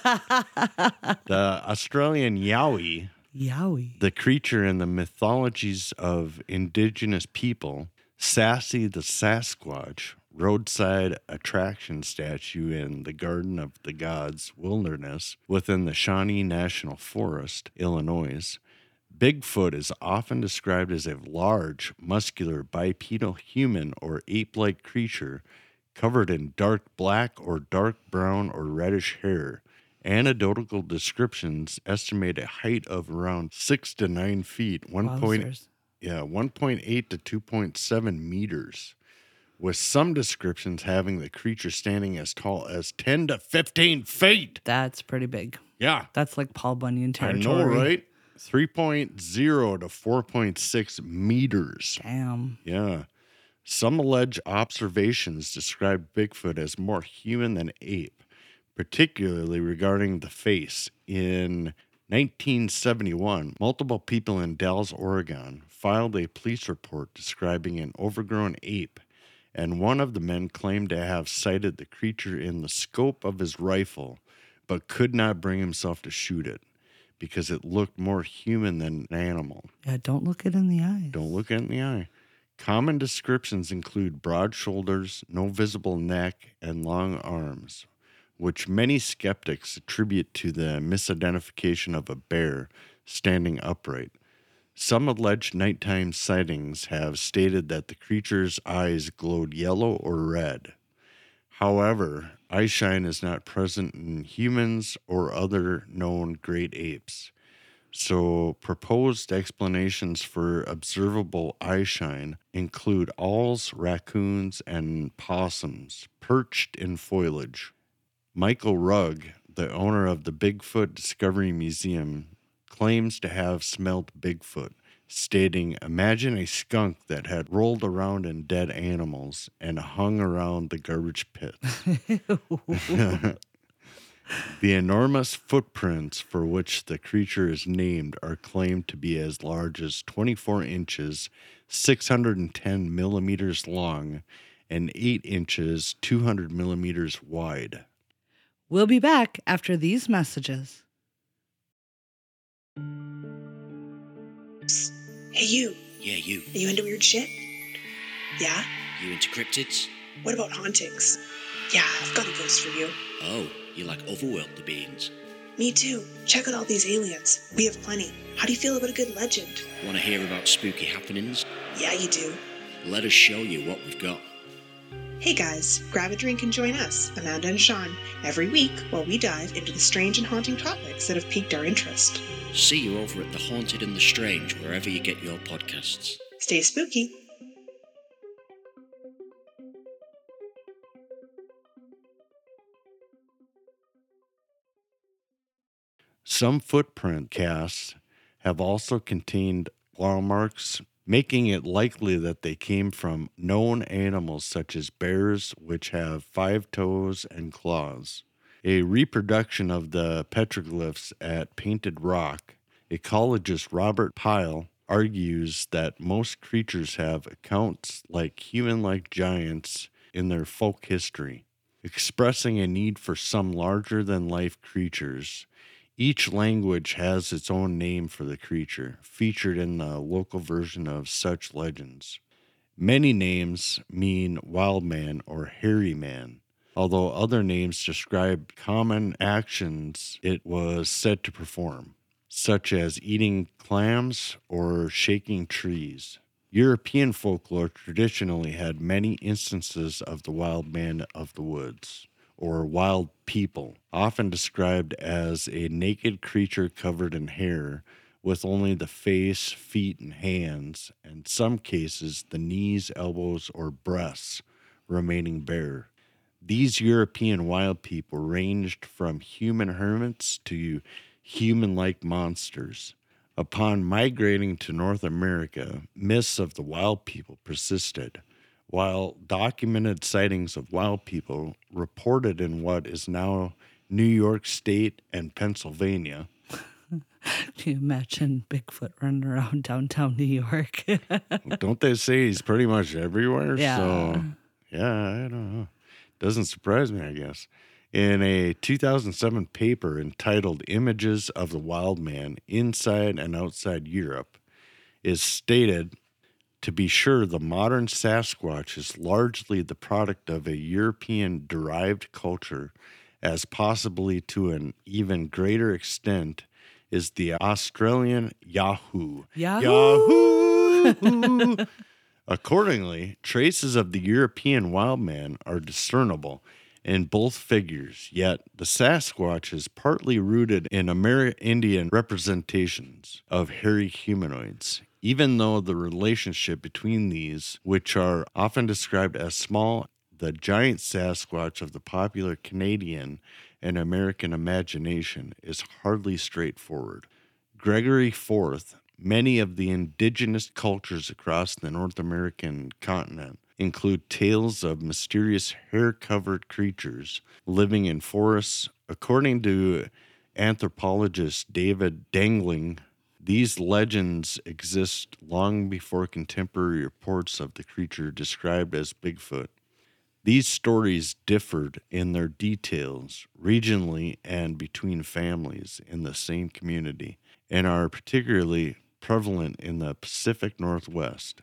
[SPEAKER 1] The Australian Yowie
[SPEAKER 3] Yowie.
[SPEAKER 1] the creature in the mythologies of indigenous people, Sassy the Sasquatch, roadside attraction statue in the Garden of the Gods wilderness within the Shawnee National Forest, Illinois. Bigfoot is often described as a large, muscular, bipedal human or ape like creature covered in dark black or dark brown or reddish hair. Anecdotal descriptions estimate a height of around six to nine feet, one point yeah, one point eight to two point seven meters, with some descriptions having the creature standing as tall as ten to fifteen feet.
[SPEAKER 3] That's pretty big.
[SPEAKER 1] Yeah,
[SPEAKER 3] That's like Paul Bunyan territory.
[SPEAKER 1] I know, right? Three point zero to four point six meters.
[SPEAKER 3] Damn.
[SPEAKER 1] Yeah. Some alleged observations describe Bigfoot as more human than ape, particularly regarding the face. In 1971, multiple people in Dalles, Oregon filed a police report describing an overgrown ape, and one of the men claimed to have sighted the creature in the scope of his rifle, but could not bring himself to shoot it because it looked more human than an animal.
[SPEAKER 3] Yeah, don't look it in the eyes.
[SPEAKER 1] Don't look it in the eye. Common descriptions include broad shoulders, no visible neck, and long arms, which many skeptics attribute to the misidentification of a bear standing upright. Some alleged nighttime sightings have stated that the creature's eyes glowed yellow or red. However, eyeshine is not present in humans or other known great apes. So, proposed explanations for observable eyeshine include owls, raccoons, and possums perched in foliage. Michael Rugg, the owner of the Bigfoot Discovery Museum, claims to have smelt Bigfoot, stating, Imagine a skunk that had rolled around in dead animals and hung around the garbage pits. The enormous footprints for which the creature is named are claimed to be as large as 24 inches, 610 millimeters long, and 8 inches 200 millimeters wide.
[SPEAKER 3] We'll be back after these messages.
[SPEAKER 6] Hey, you.
[SPEAKER 7] Yeah, you.
[SPEAKER 6] Are you into weird shit? Yeah?
[SPEAKER 7] You into cryptids?
[SPEAKER 6] What about hauntings? Yeah, I've got a ghost for you.
[SPEAKER 7] Oh, you like otherworldly beings.
[SPEAKER 6] Me too. Check out all these aliens. We have plenty. How do you feel about a good legend?
[SPEAKER 7] Want to hear about spooky happenings?
[SPEAKER 6] Yeah, you do.
[SPEAKER 7] Let us show you what we've got.
[SPEAKER 6] Hey guys, grab a drink and join us, Amanda and Sean, every week while we dive into the strange and haunting topics that have piqued our interest.
[SPEAKER 7] See you over at The Haunted and the Strange, wherever you get your podcasts.
[SPEAKER 6] Stay spooky.
[SPEAKER 1] Some footprint casts have also contained claw marks, making it likely that they came from known animals such as bears, which have five toes and claws. A reproduction of the petroglyphs at Painted Rock, ecologist Robert Pyle argues that most creatures have accounts like human like giants in their folk history, expressing a need for some larger than life creatures. Each language has its own name for the creature, featured in the local version of such legends. Many names mean wild man or hairy man, although other names describe common actions it was said to perform, such as eating clams or shaking trees. European folklore traditionally had many instances of the wild man of the woods or wild people, often described as a naked creature covered in hair with only the face, feet, and hands, and some cases the knees, elbows, or breasts remaining bare. These European wild people ranged from human hermits to human like monsters. Upon migrating to North America, myths of the wild people persisted while documented sightings of wild people reported in what is now New York State and Pennsylvania.
[SPEAKER 3] Can you imagine Bigfoot running around downtown New York?
[SPEAKER 1] Don't they say he's pretty much everywhere?
[SPEAKER 3] Yeah.
[SPEAKER 1] So, yeah, I don't know. Doesn't surprise me, I guess. In a 2007 paper entitled Images of the Wild Man Inside and Outside Europe, is stated to be sure, the modern Sasquatch is largely the product of a European derived culture, as possibly to an even greater extent is the Australian Yahoo.
[SPEAKER 3] Yahoo!
[SPEAKER 1] Yahoo! Accordingly, traces of the European wild man are discernible in both figures, yet the Sasquatch is partly rooted in Amerindian representations of hairy humanoids, even though the relationship between these, which are often described as small, the giant Sasquatch of the popular Canadian and American imagination is hardly straightforward. Gregory Forth, many of the indigenous cultures across the North American continent include tales of mysterious hair covered creatures living in forests. According to anthropologist David Daegling, these legends exist long before contemporary reports of the creature described as Bigfoot. These stories differed in their details regionally and between families in the same community and are particularly prevalent in the Pacific Northwest.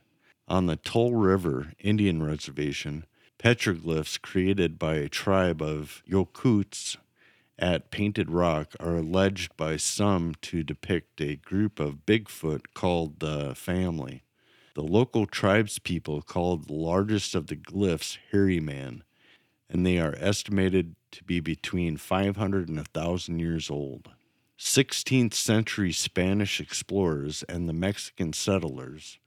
[SPEAKER 1] On the Tull River Indian Reservation, petroglyphs created by a tribe of Yokuts at Painted Rock are alleged by some to depict a group of Bigfoot called the Family. The local tribespeople called the largest of the glyphs Hairy Man, and they are estimated to be between 500 and 1,000 years old. 16th century Spanish explorers and the Mexican settlers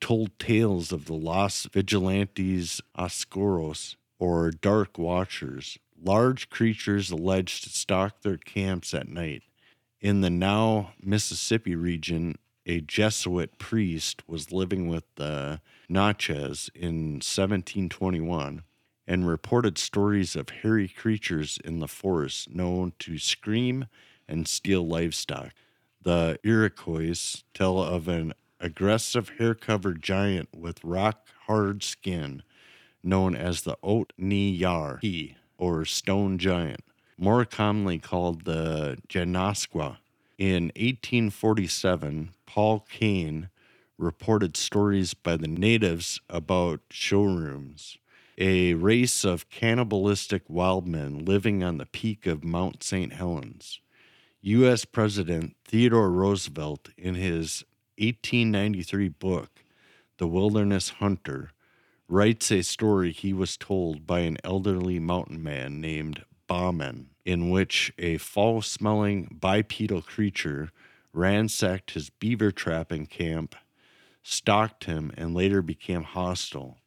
[SPEAKER 1] told tales of the Los Vigilantes Oscuros, or Dark Watchers, large creatures alleged to stalk their camps at night. In the now Mississippi region, a Jesuit priest was living with the Natchez in 1721 and reported stories of hairy creatures in the forest known to scream and steal livestock. The Iroquois tell of an aggressive hair covered giant with rock hard skin known as the Otniyar or Stone Giant, more commonly called the Genoskwa. In 1847, Paul Kane reported stories by the natives about showrooms, a race of cannibalistic wild men living on the peak of Mount St. Helens. U.S. President Theodore Roosevelt, in his 1893 book, The Wilderness Hunter, writes a story he was told by an elderly mountain man named Bauman, in which a foul smelling bipedal creature ransacked his beaver trapping camp, stalked him, and later became hostile.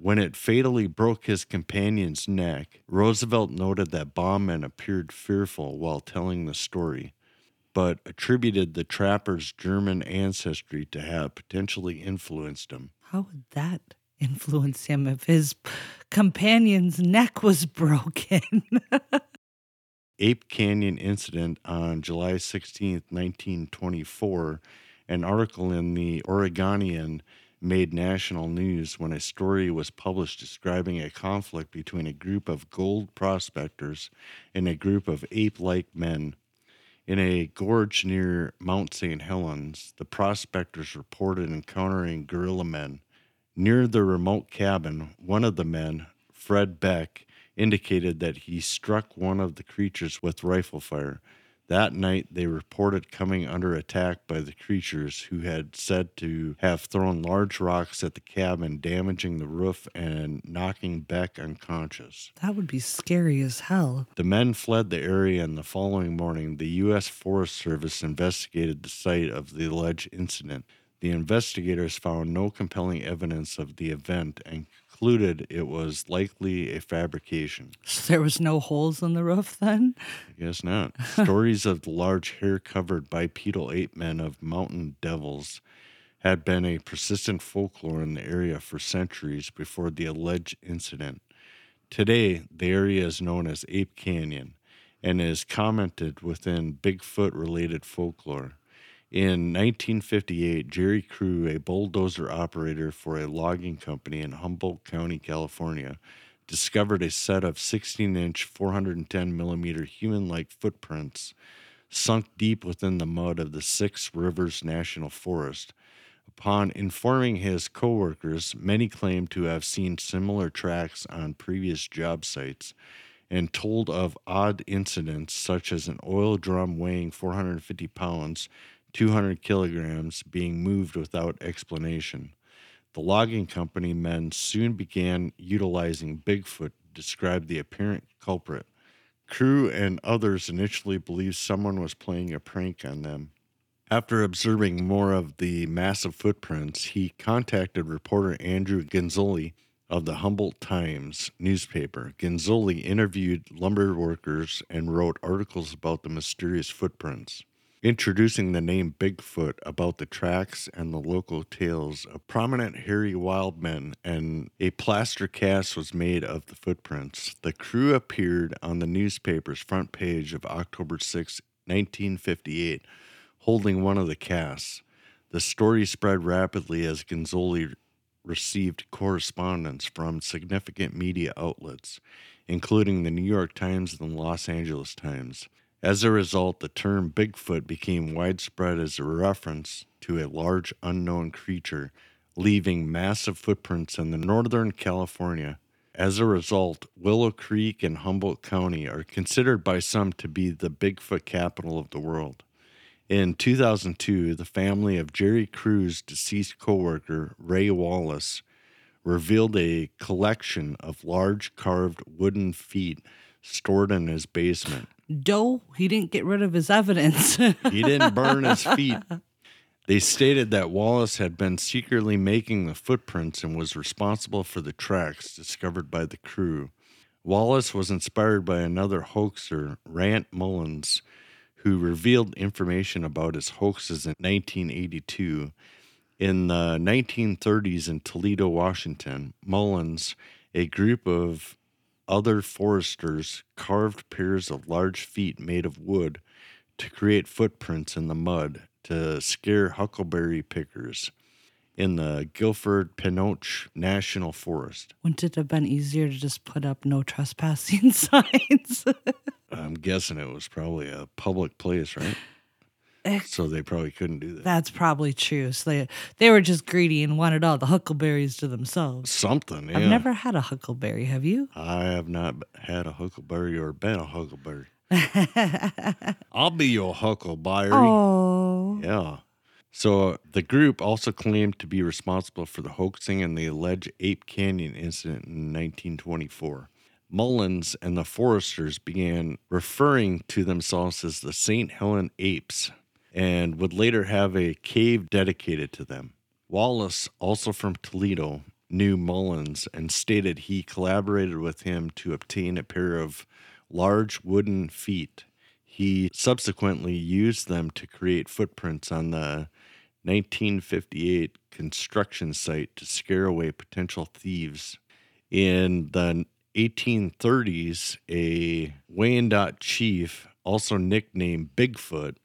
[SPEAKER 1] When it fatally broke his companion's neck, Roosevelt noted that Bauman appeared fearful while telling the story, but attributed the trapper's German ancestry to have potentially influenced him.
[SPEAKER 3] How would that influence him if his companion's neck was broken?
[SPEAKER 1] Ape Canyon incident on July 16, 1924, an article in the Oregonian made national news when a story was published describing a conflict between a group of gold prospectors and a group of ape like men. In a gorge near Mount St. Helens, the prospectors reported encountering gorilla men. Near the remote cabin, one of the men, Fred Beck, indicated that he struck one of the creatures with rifle fire. That night, they reported coming under attack by the creatures who had said to have thrown large rocks at the cabin, damaging the roof and knocking Beck unconscious.
[SPEAKER 3] that would be scary as hell.
[SPEAKER 1] The men fled the area, and the following morning, the U.S. Forest Service investigated the site of the alleged incident. The investigators found no compelling evidence of the event and concluded it was likely a fabrication.
[SPEAKER 3] So there was no holes in the roof then?
[SPEAKER 1] I guess not. Stories of the large hair covered bipedal ape men of mountain devils had been a persistent folklore in the area for centuries before the alleged incident. Today, the area is known as Ape Canyon and is commented within Bigfoot related folklore. In 1958, Jerry Crew, a bulldozer operator for a logging company in Humboldt County, California, discovered a set of 16 inch, 410 millimeter human like footprints sunk deep within the mud of the Six Rivers National Forest. Upon informing his coworkers, many claimed to have seen similar tracks on previous job sites and told of odd incidents such as an oil drum weighing 450 pounds, 200 kilograms, being moved without explanation. The logging company men soon began utilizing Bigfoot to describe the apparent culprit. Crew and others initially believed someone was playing a prank on them. After observing more of the massive footprints, he contacted reporter Andrew Genzoli of the Humboldt Times newspaper. Genzoli interviewed lumber workers and wrote articles about the mysterious footprints. Introducing the name Bigfoot about the tracks and the local tales of prominent hairy wild men, and a plaster cast was made of the footprints. The crew appeared on the newspaper's front page of October 6, 1958, holding one of the casts. The story spread rapidly as Genzoli received correspondence from significant media outlets, including the New York Times and the Los Angeles Times. As a result, the term Bigfoot became widespread as a reference to a large unknown creature leaving massive footprints in the northern California. As a result, Willow Creek and Humboldt County are considered by some to be the Bigfoot capital of the world. In 2002, the family of Jerry Crew's deceased coworker, Ray Wallace, revealed a collection of large carved wooden feet stored in his basement.
[SPEAKER 3] Doe, he didn't get rid of his evidence.
[SPEAKER 1] He didn't burn his feet. They stated that Wallace had been secretly making the footprints and was responsible for the tracks discovered by the crew. Wallace was inspired by another hoaxer, Rant Mullins, who revealed information about his hoaxes in 1982. In the 1930s in Toledo, Washington, Mullins, a group of other foresters, carved pairs of large feet made of wood to create footprints in the mud to scare huckleberry pickers. in the Gifford Pinchot National Forest.
[SPEAKER 3] Wouldn't it have been easier to just put up no trespassing signs?
[SPEAKER 1] I'm guessing it was probably a public place, right? So they probably couldn't do that.
[SPEAKER 3] That's probably true. So they they were just greedy and wanted all the huckleberries to themselves.
[SPEAKER 1] Something, yeah.
[SPEAKER 3] I've never had a huckleberry. Have you?
[SPEAKER 1] I have not had a huckleberry or been a huckleberry. I'll be your huckleberry.
[SPEAKER 3] Oh,
[SPEAKER 1] Yeah. So uh, the group also claimed to be responsible for the hoaxing and the alleged Ape Canyon incident in 1924. Mullins and the Foresters began referring to themselves as the St. Helen Apes and would later have a cave dedicated to them. Wallace, also from Toledo, knew Mullins and stated he collaborated with him to obtain a pair of large wooden feet. He subsequently used them to create footprints on the 1958 construction site to scare away potential thieves. In the 1830s, a Wyandot chief, also nicknamed Bigfoot,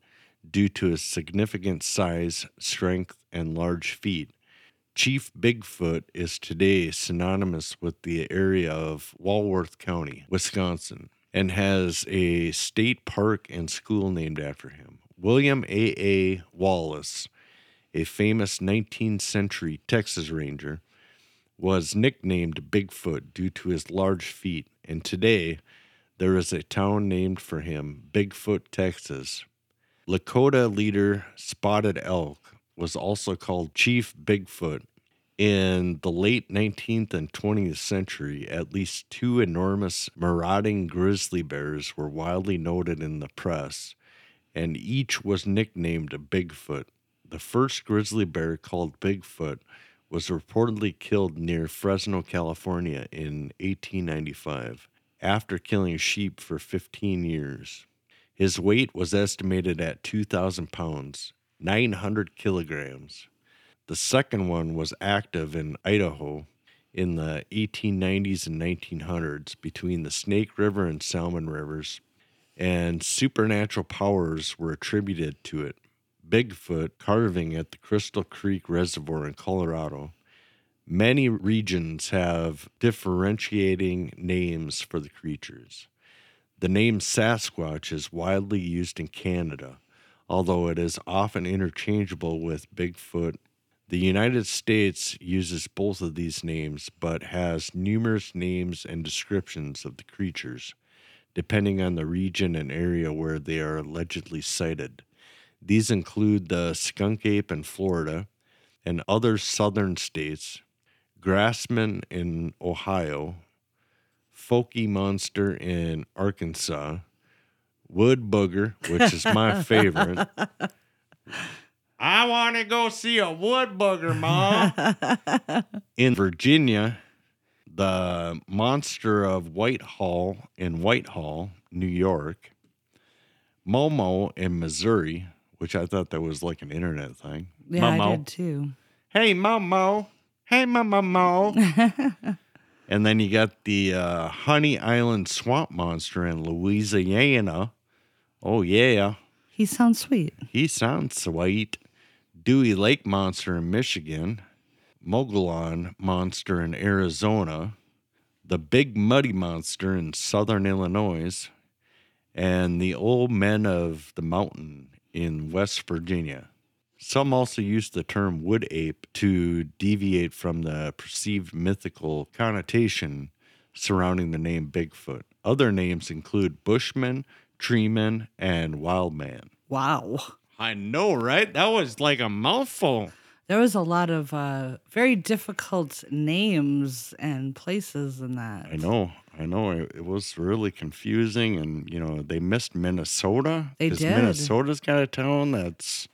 [SPEAKER 1] due to his significant size, strength, and large feet. Chief Bigfoot is today synonymous with the area of Walworth County, Wisconsin, and has a state park and school named after him. William A. A. Wallace, a famous 19th century Texas Ranger, was nicknamed Bigfoot due to his large feet, and today there is a town named for him, Bigfoot, Texas. Lakota leader Spotted Elk was also called Chief Bigfoot. In the late 19th and 20th century, at least two enormous marauding grizzly bears were widely noted in the press, and each was nicknamed Bigfoot. The first grizzly bear called Bigfoot was reportedly killed near Fresno, California in 1895 after killing sheep for 15 years. His weight was estimated at 2,000 pounds, 900 kilograms. The second one was active in Idaho in the 1890s and 1900s between the Snake River and Salmon Rivers, and supernatural powers were attributed to it. Bigfoot carving at the Crystal Creek Reservoir in Colorado. Many regions have differentiating names for the creatures. The name Sasquatch is widely used in Canada, although it is often interchangeable with Bigfoot. The United States uses both of these names, but has numerous names and descriptions of the creatures, depending on the region and area where they are allegedly sighted. These include the skunk ape in Florida and other southern states, grassman in Ohio, Folky Monster in Arkansas, Wood Booger, which is my favorite. I want to go see a wood booger, Mom. in Virginia, the monster of Whitehall in Whitehall, New York, Momo in Missouri, which I thought that was like an internet thing.
[SPEAKER 3] yeah, I
[SPEAKER 1] Momo.
[SPEAKER 3] did too.
[SPEAKER 1] Hey, Momo. Hey, Momo. and then you got the uh, Honey Island Swamp Monster in Louisiana. Oh, yeah.
[SPEAKER 3] He sounds sweet.
[SPEAKER 1] He sounds sweet. Dewey Lake Monster in Michigan. Mogollon Monster in Arizona. The Big Muddy Monster in southern Illinois. And the Old Men of the Mountain in West Virginia. Some also use the term wood ape to deviate from the perceived mythical connotation surrounding the name Bigfoot. Other names include Bushman, Treeman, and Wildman.
[SPEAKER 3] Wow.
[SPEAKER 1] I know, right? That was like a mouthful.
[SPEAKER 3] There was a lot of uh, very difficult names and places in that.
[SPEAKER 1] I know, I know. It, it was really confusing, and you know they missed Minnesota.
[SPEAKER 3] They
[SPEAKER 1] 'cause
[SPEAKER 3] did.
[SPEAKER 1] Minnesota's got a town that's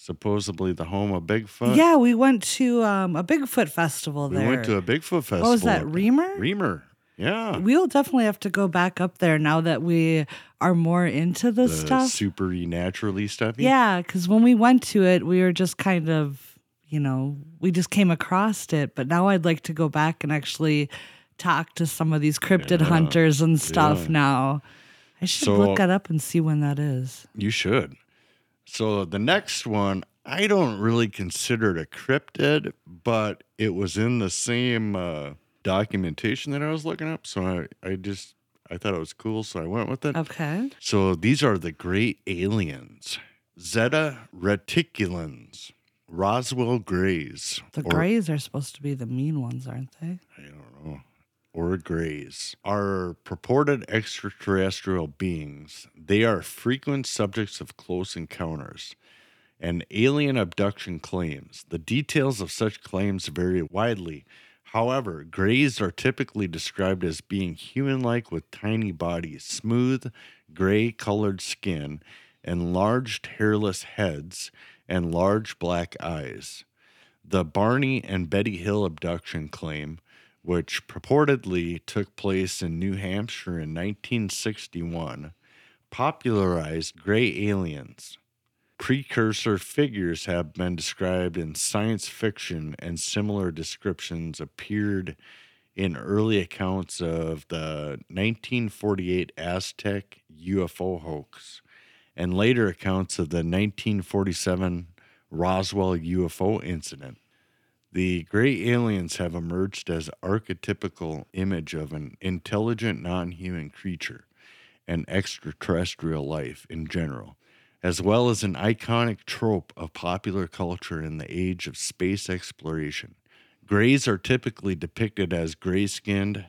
[SPEAKER 1] supposedly the home of Bigfoot.
[SPEAKER 3] Yeah, we went to um, a Bigfoot festival
[SPEAKER 1] we went to a Bigfoot festival.
[SPEAKER 3] What was that, Remer?
[SPEAKER 1] Remer. Yeah.
[SPEAKER 3] We'll definitely have to go back up there now that we are more into
[SPEAKER 1] the
[SPEAKER 3] this stuff.
[SPEAKER 1] supernaturally stuffy.
[SPEAKER 3] Yeah, because when we went to it, we were just kind of, you know, we just came across it. But now I'd like to go back and actually talk to some of these cryptid
[SPEAKER 1] Yeah,
[SPEAKER 3] hunters and stuff
[SPEAKER 1] yeah.
[SPEAKER 3] now. I should
[SPEAKER 1] So-
[SPEAKER 3] look that up and see when that is.
[SPEAKER 1] You should. So the next one, I don't really consider it a cryptid, but it was in the same uh, documentation that I was looking up. So I, I just I thought it was cool, so I went with it.
[SPEAKER 3] Okay.
[SPEAKER 1] So these are the great aliens. Zeta reticulans, Roswell Greys.
[SPEAKER 3] The
[SPEAKER 1] or-
[SPEAKER 3] grays are supposed to be the mean ones, aren't they?
[SPEAKER 1] I don't know, or grays, are purported extraterrestrial beings. They are frequent subjects of close encounters and alien abduction claims. The details of such claims vary widely. However, grays are typically described as being human like with tiny bodies, smooth, gray colored skin, enlarged hairless heads, and large black eyes. The Barney and Betty Hill abduction claim, which purportedly took place in New Hampshire in 1961, popularized gray aliens. Precursor figures have been described in science fiction, and similar descriptions appeared in early accounts of the 1948 Aztec UFO hoax and later accounts of the 1947 Roswell UFO incident. The gray aliens have emerged as archetypical image of an intelligent non-human creature and extraterrestrial life in general, as well as an iconic trope of popular culture in the age of space exploration. Grays are typically depicted as gray skinned,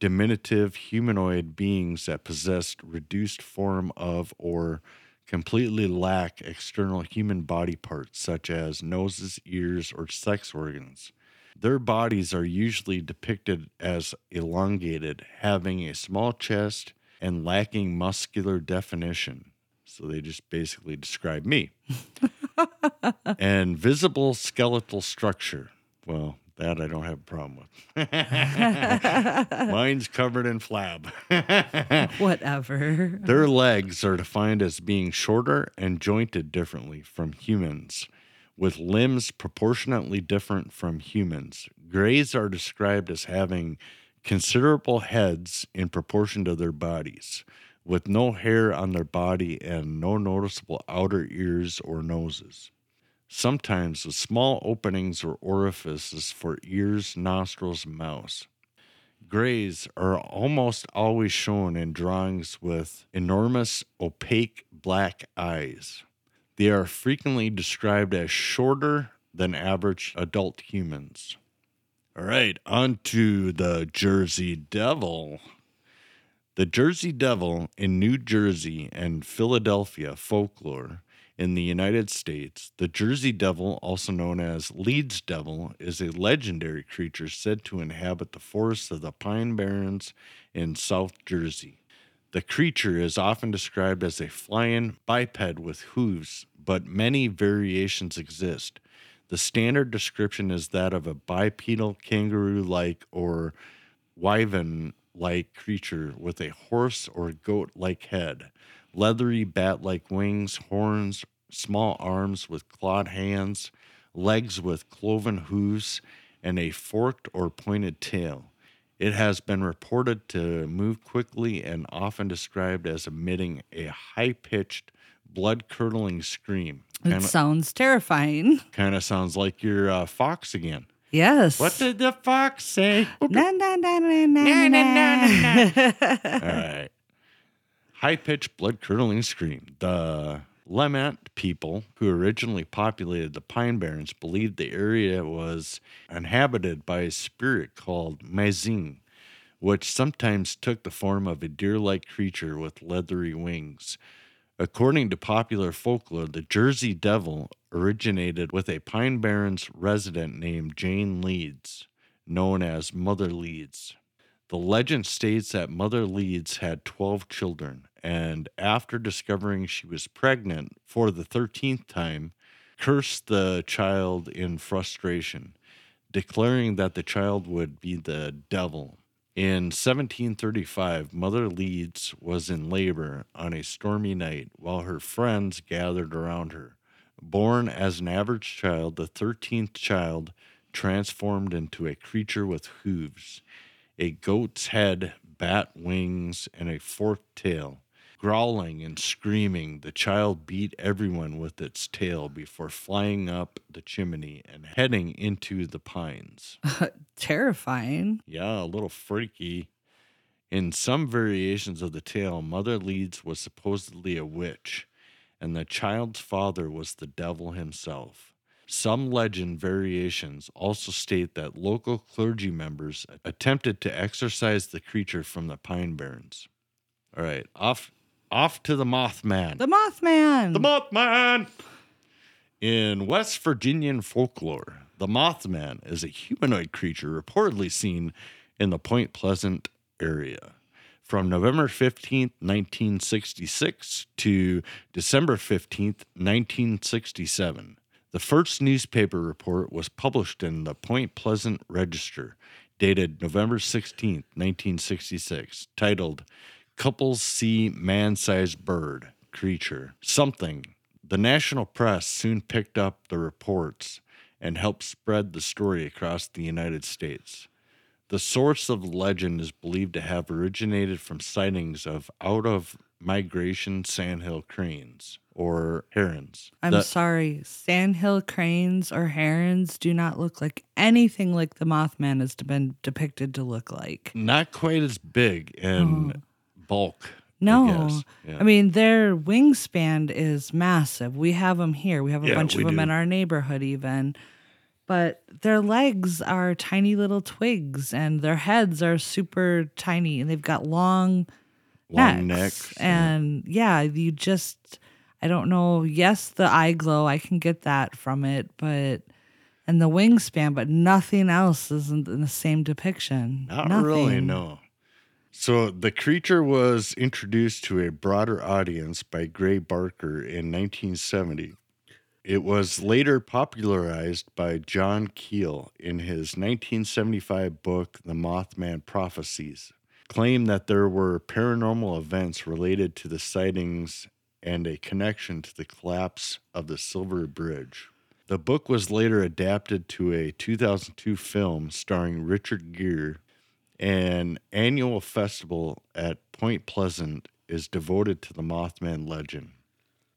[SPEAKER 1] diminutive humanoid beings that possessed reduced form of or completely lack external human body parts such as noses, ears, or sex organs. Their bodies are usually depicted as elongated, having a small chest and lacking muscular definition. So they just basically describe me. and visible skeletal structure. Well, that I don't have a problem with. Mine's covered in flab.
[SPEAKER 3] Whatever.
[SPEAKER 1] Their legs are defined as being shorter and jointed differently from humans, with limbs proportionately different from humans. Greys are described as having considerable heads in proportion to their bodies, with no hair on their body and no noticeable outer ears or noses. Sometimes with small openings or orifices for ears, nostrils, and mouths. Grays are almost always shown in drawings with enormous opaque black eyes. They are frequently described as shorter than average adult humans. All right, on to the Jersey Devil. The Jersey Devil in New Jersey and Philadelphia folklore in the United States, the Jersey Devil, also known as Leeds Devil, is a legendary creature said to inhabit the forests of the Pine Barrens in South Jersey. The creature is often described as a flying biped with hooves, but many variations exist. The standard description is that of a bipedal kangaroo like or wyvern like creature with a horse or goat like head, leathery bat like wings, horns, small arms with clawed hands, legs with cloven hooves, and a forked or pointed tail. It has been reported to move quickly and often described as emitting a high pitched, blood curdling scream.
[SPEAKER 3] It
[SPEAKER 1] Kind of
[SPEAKER 3] sounds terrifying.
[SPEAKER 1] kind of sounds like your uh, fox again.
[SPEAKER 3] Yes.
[SPEAKER 1] What did the fox say?
[SPEAKER 3] Na, na, na, na, na, na.
[SPEAKER 1] All right. High pitched, blood curdling scream. The Lement people who originally populated the Pine Barrens believed the area was inhabited by a spirit called Mazing, which sometimes took the form of a deer like creature with leathery wings. According to popular folklore, the Jersey Devil originated with a Pine Barrens resident named Jane Leeds, known as Mother Leeds. The legend states that Mother Leeds had 12 children, and after discovering she was pregnant for the 13th time, cursed the child in frustration, declaring that the child would be the devil. In 1735, Mother Leeds was in labor on a stormy night while her friends gathered around her. Born as an average child, the 13th child transformed into a creature with hooves, a goat's head, bat wings, and a forked tail. Growling and screaming, the child beat everyone with its tail before flying up the chimney and heading into the pines.
[SPEAKER 3] Terrifying.
[SPEAKER 1] Yeah, a little freaky. In some variations of the tale, Mother Leeds was supposedly a witch, and the child's father was the devil himself. Some legend variations also state that local clergy members attempted to exorcise the creature from the Pine Barrens. All right, off off to the Mothman.
[SPEAKER 3] The Mothman.
[SPEAKER 1] The Mothman! In West Virginian folklore, the Mothman is a humanoid creature reportedly seen in the Point Pleasant area. From November 15th, 1966 to December 15th, 1967. The first newspaper report was published in the Point Pleasant Register, dated November 16, 1966, titled Couples See Man Sized Bird Creature Something. The national press soon picked up the reports and helped spread the story across the United States. The source of the legend is believed to have originated from sightings of out of migration sandhill cranes or herons.
[SPEAKER 3] I'm
[SPEAKER 1] The-
[SPEAKER 3] sorry. Sandhill cranes or herons do not look like anything like the Mothman has been depicted to look like.
[SPEAKER 1] not quite as big in oh. bulk.
[SPEAKER 3] No.
[SPEAKER 1] guess. Yeah.
[SPEAKER 3] I mean, their wingspan is massive. We have them here. We have a
[SPEAKER 1] Yeah,
[SPEAKER 3] bunch of them
[SPEAKER 1] do.
[SPEAKER 3] in our neighborhood, even. But their legs are tiny little twigs, and their heads are super tiny, and they've got long,
[SPEAKER 1] long
[SPEAKER 3] necks.
[SPEAKER 1] necks.
[SPEAKER 3] And yeah, you just, I don't know. Yes, the eye glow, I can get that from it, but, and the wingspan, but nothing else isn't in the same depiction.
[SPEAKER 1] Not really,
[SPEAKER 3] Nothing.
[SPEAKER 1] no. So the creature was introduced to a broader audience by Gray Barker in 1970. It was later popularized by John Keel in his 1975 book, The Mothman Prophecies, claimed that there were paranormal events related to the sightings and a connection to the collapse of the Silver Bridge. The book was later adapted to a 2002 film starring Richard Gere an annual festival at Point Pleasant is devoted to the Mothman legend.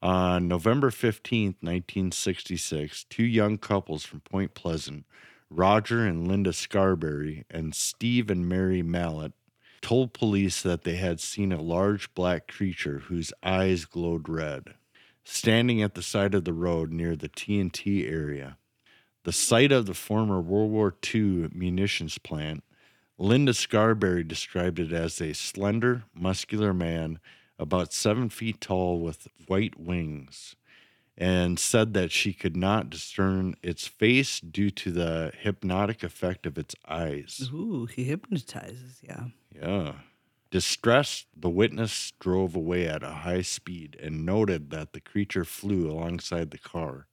[SPEAKER 1] On November 15th, 1966, two young couples from Point Pleasant, Roger and Linda Scarberry, and Steve and Mary Mallette, told police that they had seen a large black creature whose eyes glowed red, standing at the side of the road near the TNT area. The site of the former World War II munitions plant Linda Scarberry described it as a slender, muscular man about seven feet tall with white wings, and said that she could not discern its face due to the hypnotic effect of its eyes.
[SPEAKER 3] Ooh, he hypnotizes, yeah.
[SPEAKER 1] Yeah. Distressed, the witness drove away at a high speed and noted that the creature flew alongside the car.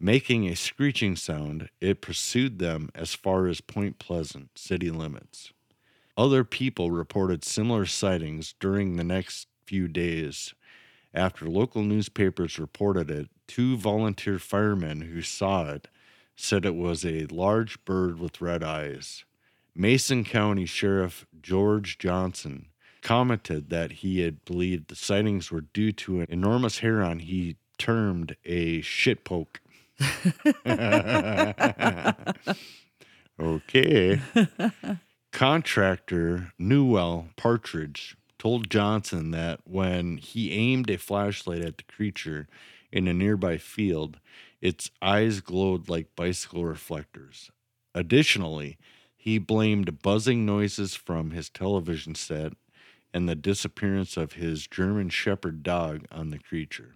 [SPEAKER 1] Making a screeching sound, it pursued them as far as Point Pleasant city limits. Other people reported similar sightings during the next few days. After local newspapers reported it, two volunteer firemen who saw it said it was a large bird with red eyes. Mason County Sheriff George Johnson commented that he had believed the sightings were due to an enormous heron he termed a shit poke. okay. Contractor Newell Partridge told Johnson that when he aimed a flashlight at the creature in a nearby field, its eyes glowed like bicycle reflectors. Additionally, he blamed buzzing noises from his television set and the disappearance of his German Shepherd dog on the creature.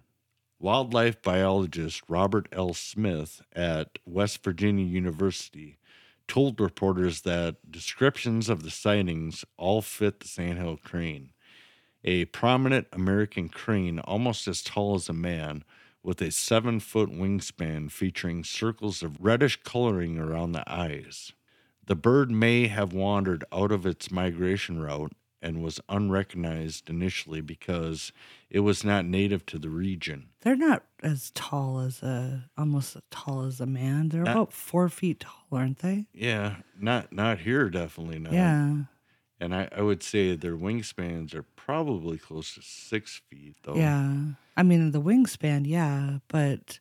[SPEAKER 1] Wildlife biologist Robert L. Smith at West Virginia University told reporters that descriptions of the sightings all fit the sandhill crane, a prominent American crane almost as tall as a man, with a seven foot wingspan featuring circles of reddish coloring around the eyes. The bird may have wandered out of its migration route and was unrecognized initially because it was not native to the region.
[SPEAKER 3] They're not as tall as a, almost as tall as a man. They're
[SPEAKER 1] Not-
[SPEAKER 3] about four feet tall, aren't they?
[SPEAKER 1] Yeah, not not here, definitely not.
[SPEAKER 3] Yeah.
[SPEAKER 1] And I, I would say their wingspans are probably close to six feet, though.
[SPEAKER 3] Yeah. I mean, the wingspan, yeah, but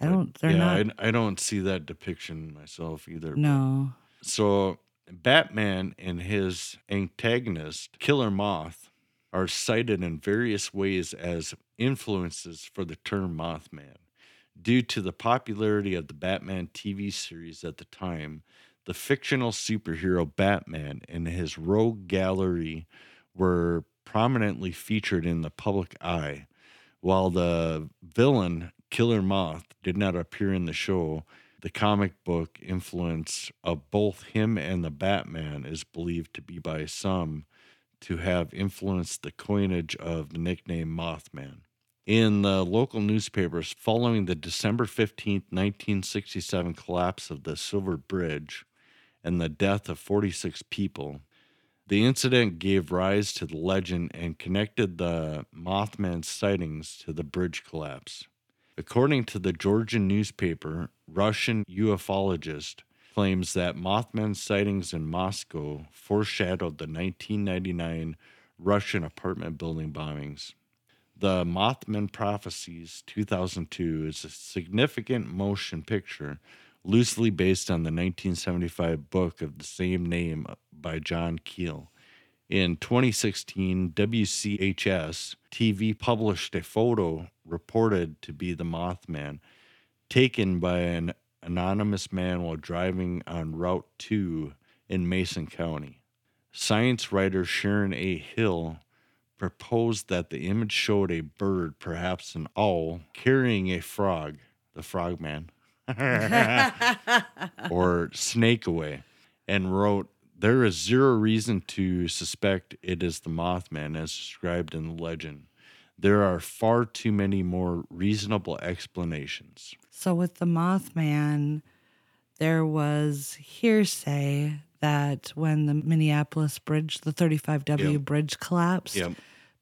[SPEAKER 3] I don't, they're
[SPEAKER 1] yeah,
[SPEAKER 3] not.
[SPEAKER 1] I, I don't see that depiction myself either.
[SPEAKER 3] no.
[SPEAKER 1] So Batman and his antagonist, Killer Moth, are cited in various ways as influences for the term Mothman. Due to the popularity of the Batman TV series at the time, the fictional superhero Batman and his rogue gallery were prominently featured in the public eye, while the villain Killer Moth did not appear in the show. The comic book influence of both him and the Batman is believed to be by some to have influenced the coinage of the nickname Mothman. In the local newspapers following the December 15th, 1967 collapse of the Silver Bridge and the death of 46 people, the incident gave rise to the legend and connected the Mothman sightings to the bridge collapse. According to the Georgian newspaper, Russian ufologist claims that Mothman sightings in Moscow foreshadowed the 1999 Russian apartment building bombings. The Mothman Prophecies 2002 is a significant motion picture loosely based on the 1975 book of the same name by John Keel. In 2016, WCHS TV published a photo reported to be the Mothman, taken by an anonymous man while driving on Route 2 in Mason County. Science writer Sharon A. Hill proposed that the image showed a bird, perhaps an owl, carrying a frog, the frogman, or snake away, and wrote, There is zero reason to suspect it is the Mothman as described in the legend. There are far too many more reasonable explanations.
[SPEAKER 3] So with the Mothman, there was hearsay that when the Minneapolis bridge, the 35W
[SPEAKER 1] Yep.
[SPEAKER 3] bridge collapsed,
[SPEAKER 1] Yep.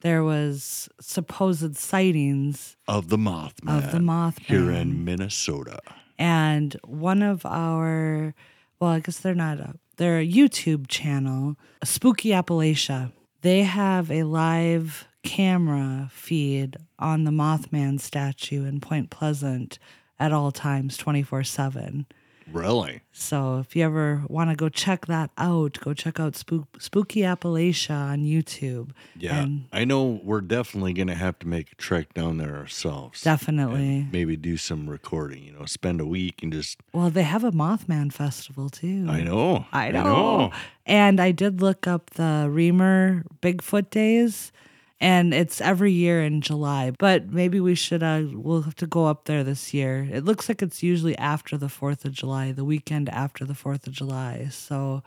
[SPEAKER 3] there was supposed sightings
[SPEAKER 1] Of the Mothman.
[SPEAKER 3] of the Mothman.
[SPEAKER 1] Here in Minnesota.
[SPEAKER 3] and one of our well i guess they're not a they're a youtube channel spooky appalachia. They have a live camera feed on the mothman statue in point pleasant at all times 24-7
[SPEAKER 1] Really?
[SPEAKER 3] so if you ever want to go check that out go check out Spook, spooky appalachia on youtube
[SPEAKER 1] Yeah.
[SPEAKER 3] And
[SPEAKER 1] I know we're definitely going to have to make a trek down there ourselves.
[SPEAKER 3] definitely
[SPEAKER 1] maybe do some recording, you know, spend a week and just,
[SPEAKER 3] well they have a mothman festival too
[SPEAKER 1] I know.
[SPEAKER 3] I know. And I did look up the Remer Bigfoot Days, and it's every year in July. But maybe we should, uh, we'll have to go up there this year. It looks like it's usually after the 4th of July, the weekend after the 4th of July. So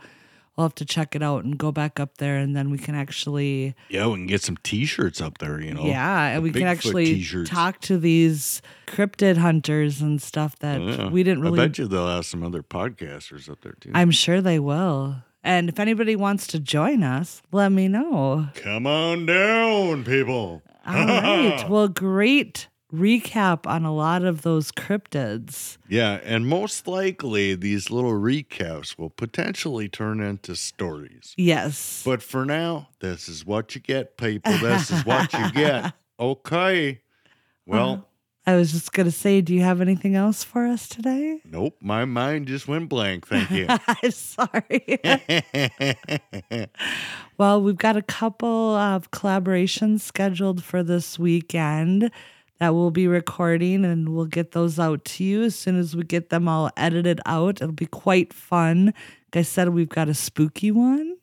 [SPEAKER 3] we'll have to check it out and go back up there, and then we can actually,
[SPEAKER 1] Yeah, we can get some t shirts up there, you know.
[SPEAKER 3] yeah, and we can actually
[SPEAKER 1] t-shirts.
[SPEAKER 3] talk to these cryptid hunters and stuff that
[SPEAKER 1] Yeah.
[SPEAKER 3] we didn't really
[SPEAKER 1] I bet you they'll have some other podcasters up there too.
[SPEAKER 3] I'm sure they will. And if anybody wants to join us, let me know.
[SPEAKER 1] Come on down, people.
[SPEAKER 3] All right. Well, great recap on a lot of those cryptids.
[SPEAKER 1] Yeah, and most likely these little recaps will potentially turn into stories.
[SPEAKER 3] Yes.
[SPEAKER 1] But for now, this is what you get, people. This is what you get. Okay. Well,
[SPEAKER 3] I was just going to say, do you have anything else for us today?
[SPEAKER 1] nope, my mind just went blank. Thank you.
[SPEAKER 3] I'm sorry. well, we've got a couple of collaborations scheduled for this weekend that we'll be recording, and we'll get those out to you as soon as we get them all edited out. It'll be quite fun. Like I said, we've got a spooky one,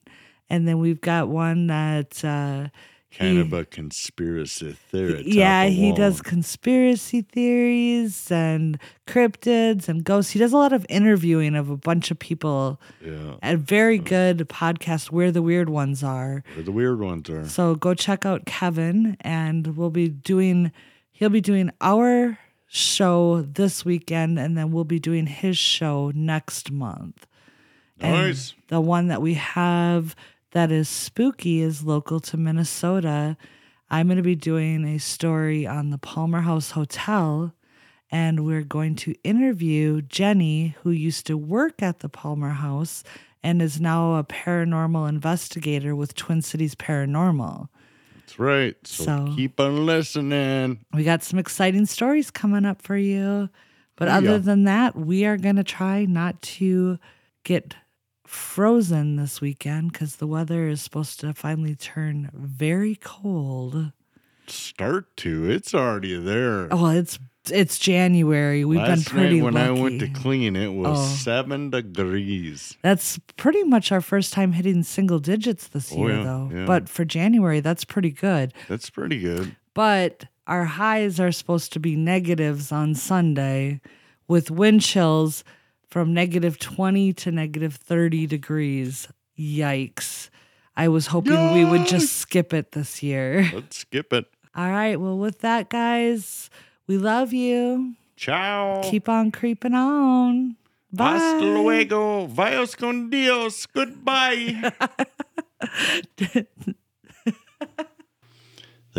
[SPEAKER 3] and then we've got one that. Uh,
[SPEAKER 1] kind
[SPEAKER 3] he-
[SPEAKER 1] of a conspiracy theory.
[SPEAKER 3] yeah, he does conspiracy theories and cryptids and ghosts. He does a lot of interviewing of a bunch of people.
[SPEAKER 1] Yeah,
[SPEAKER 3] A very good podcast, Where the Weird Ones Are.
[SPEAKER 1] where the weird ones are.
[SPEAKER 3] So go check out Kevin, and we'll be doing. He'll be doing our show this weekend, and then we'll be doing his show next month. And
[SPEAKER 1] Nice.
[SPEAKER 3] the one that we have that is spooky is local to Minnesota. I'm going to be doing a story on the Palmer House Hotel, and we're going to interview Jenny, who used to work at the Palmer House and is now a paranormal investigator with Twin Cities Paranormal.
[SPEAKER 1] That's right. So,
[SPEAKER 3] So-
[SPEAKER 1] keep on listening.
[SPEAKER 3] We got some exciting stories coming up for you. But
[SPEAKER 1] Oh,
[SPEAKER 3] other than that, we are going to try not to get frozen this weekend because the weather is supposed to finally turn very cold.
[SPEAKER 1] Start to. It's already there.
[SPEAKER 3] Oh, it's it's January. We've
[SPEAKER 1] Last
[SPEAKER 3] been pretty
[SPEAKER 1] night when I went to clean, it was
[SPEAKER 3] Oh.
[SPEAKER 1] seven degrees.
[SPEAKER 3] That's pretty much our first time hitting single digits this
[SPEAKER 1] Oh,
[SPEAKER 3] year,
[SPEAKER 1] yeah,
[SPEAKER 3] though.
[SPEAKER 1] yeah.
[SPEAKER 3] But for January, that's pretty good.
[SPEAKER 1] That's pretty good.
[SPEAKER 3] But our highs are supposed to be negatives on Sunday with wind chills from negative 20 to negative 30 degrees. Yikes. I was hoping we would just skip it this year.
[SPEAKER 1] Let's skip it.
[SPEAKER 3] All right. Well, with that, guys, we love you.
[SPEAKER 1] Ciao.
[SPEAKER 3] Keep on creeping on. Bye.
[SPEAKER 1] Hasta luego. Vios con Dios. Goodbye.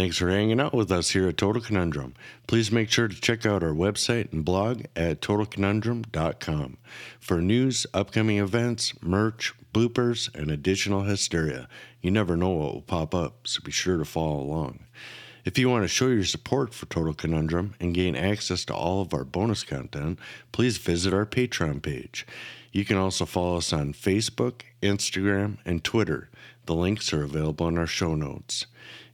[SPEAKER 1] Thanks for hanging out with us here at Total Conundrum. Please make sure to check out our website and blog at totalconundrum.com for news, upcoming events, merch, bloopers, and additional hysteria. You never know what will pop up, so be sure to follow along. If you want to show your support for Total Conundrum and gain access to all of our bonus content, please visit our Patreon page. You can also follow us on Facebook, Instagram, and Twitter. The links are available in our show notes.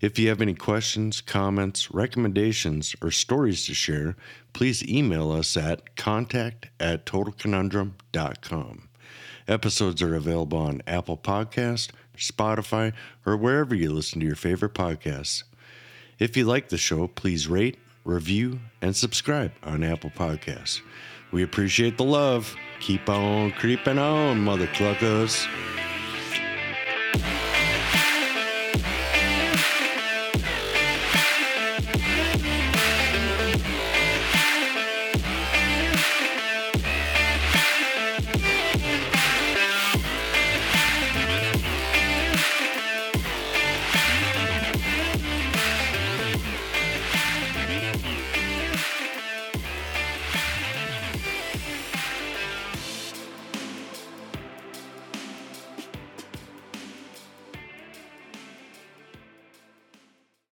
[SPEAKER 1] If you have any questions, comments, recommendations, or stories to share, please email us at contact at totalconundrum.com. Episodes are available on Apple Podcast, Spotify, or wherever you listen to your favorite podcasts. If you like the show, please rate, review, and subscribe on Apple Podcasts. We appreciate the love. Keep on creeping on, mother cluckers.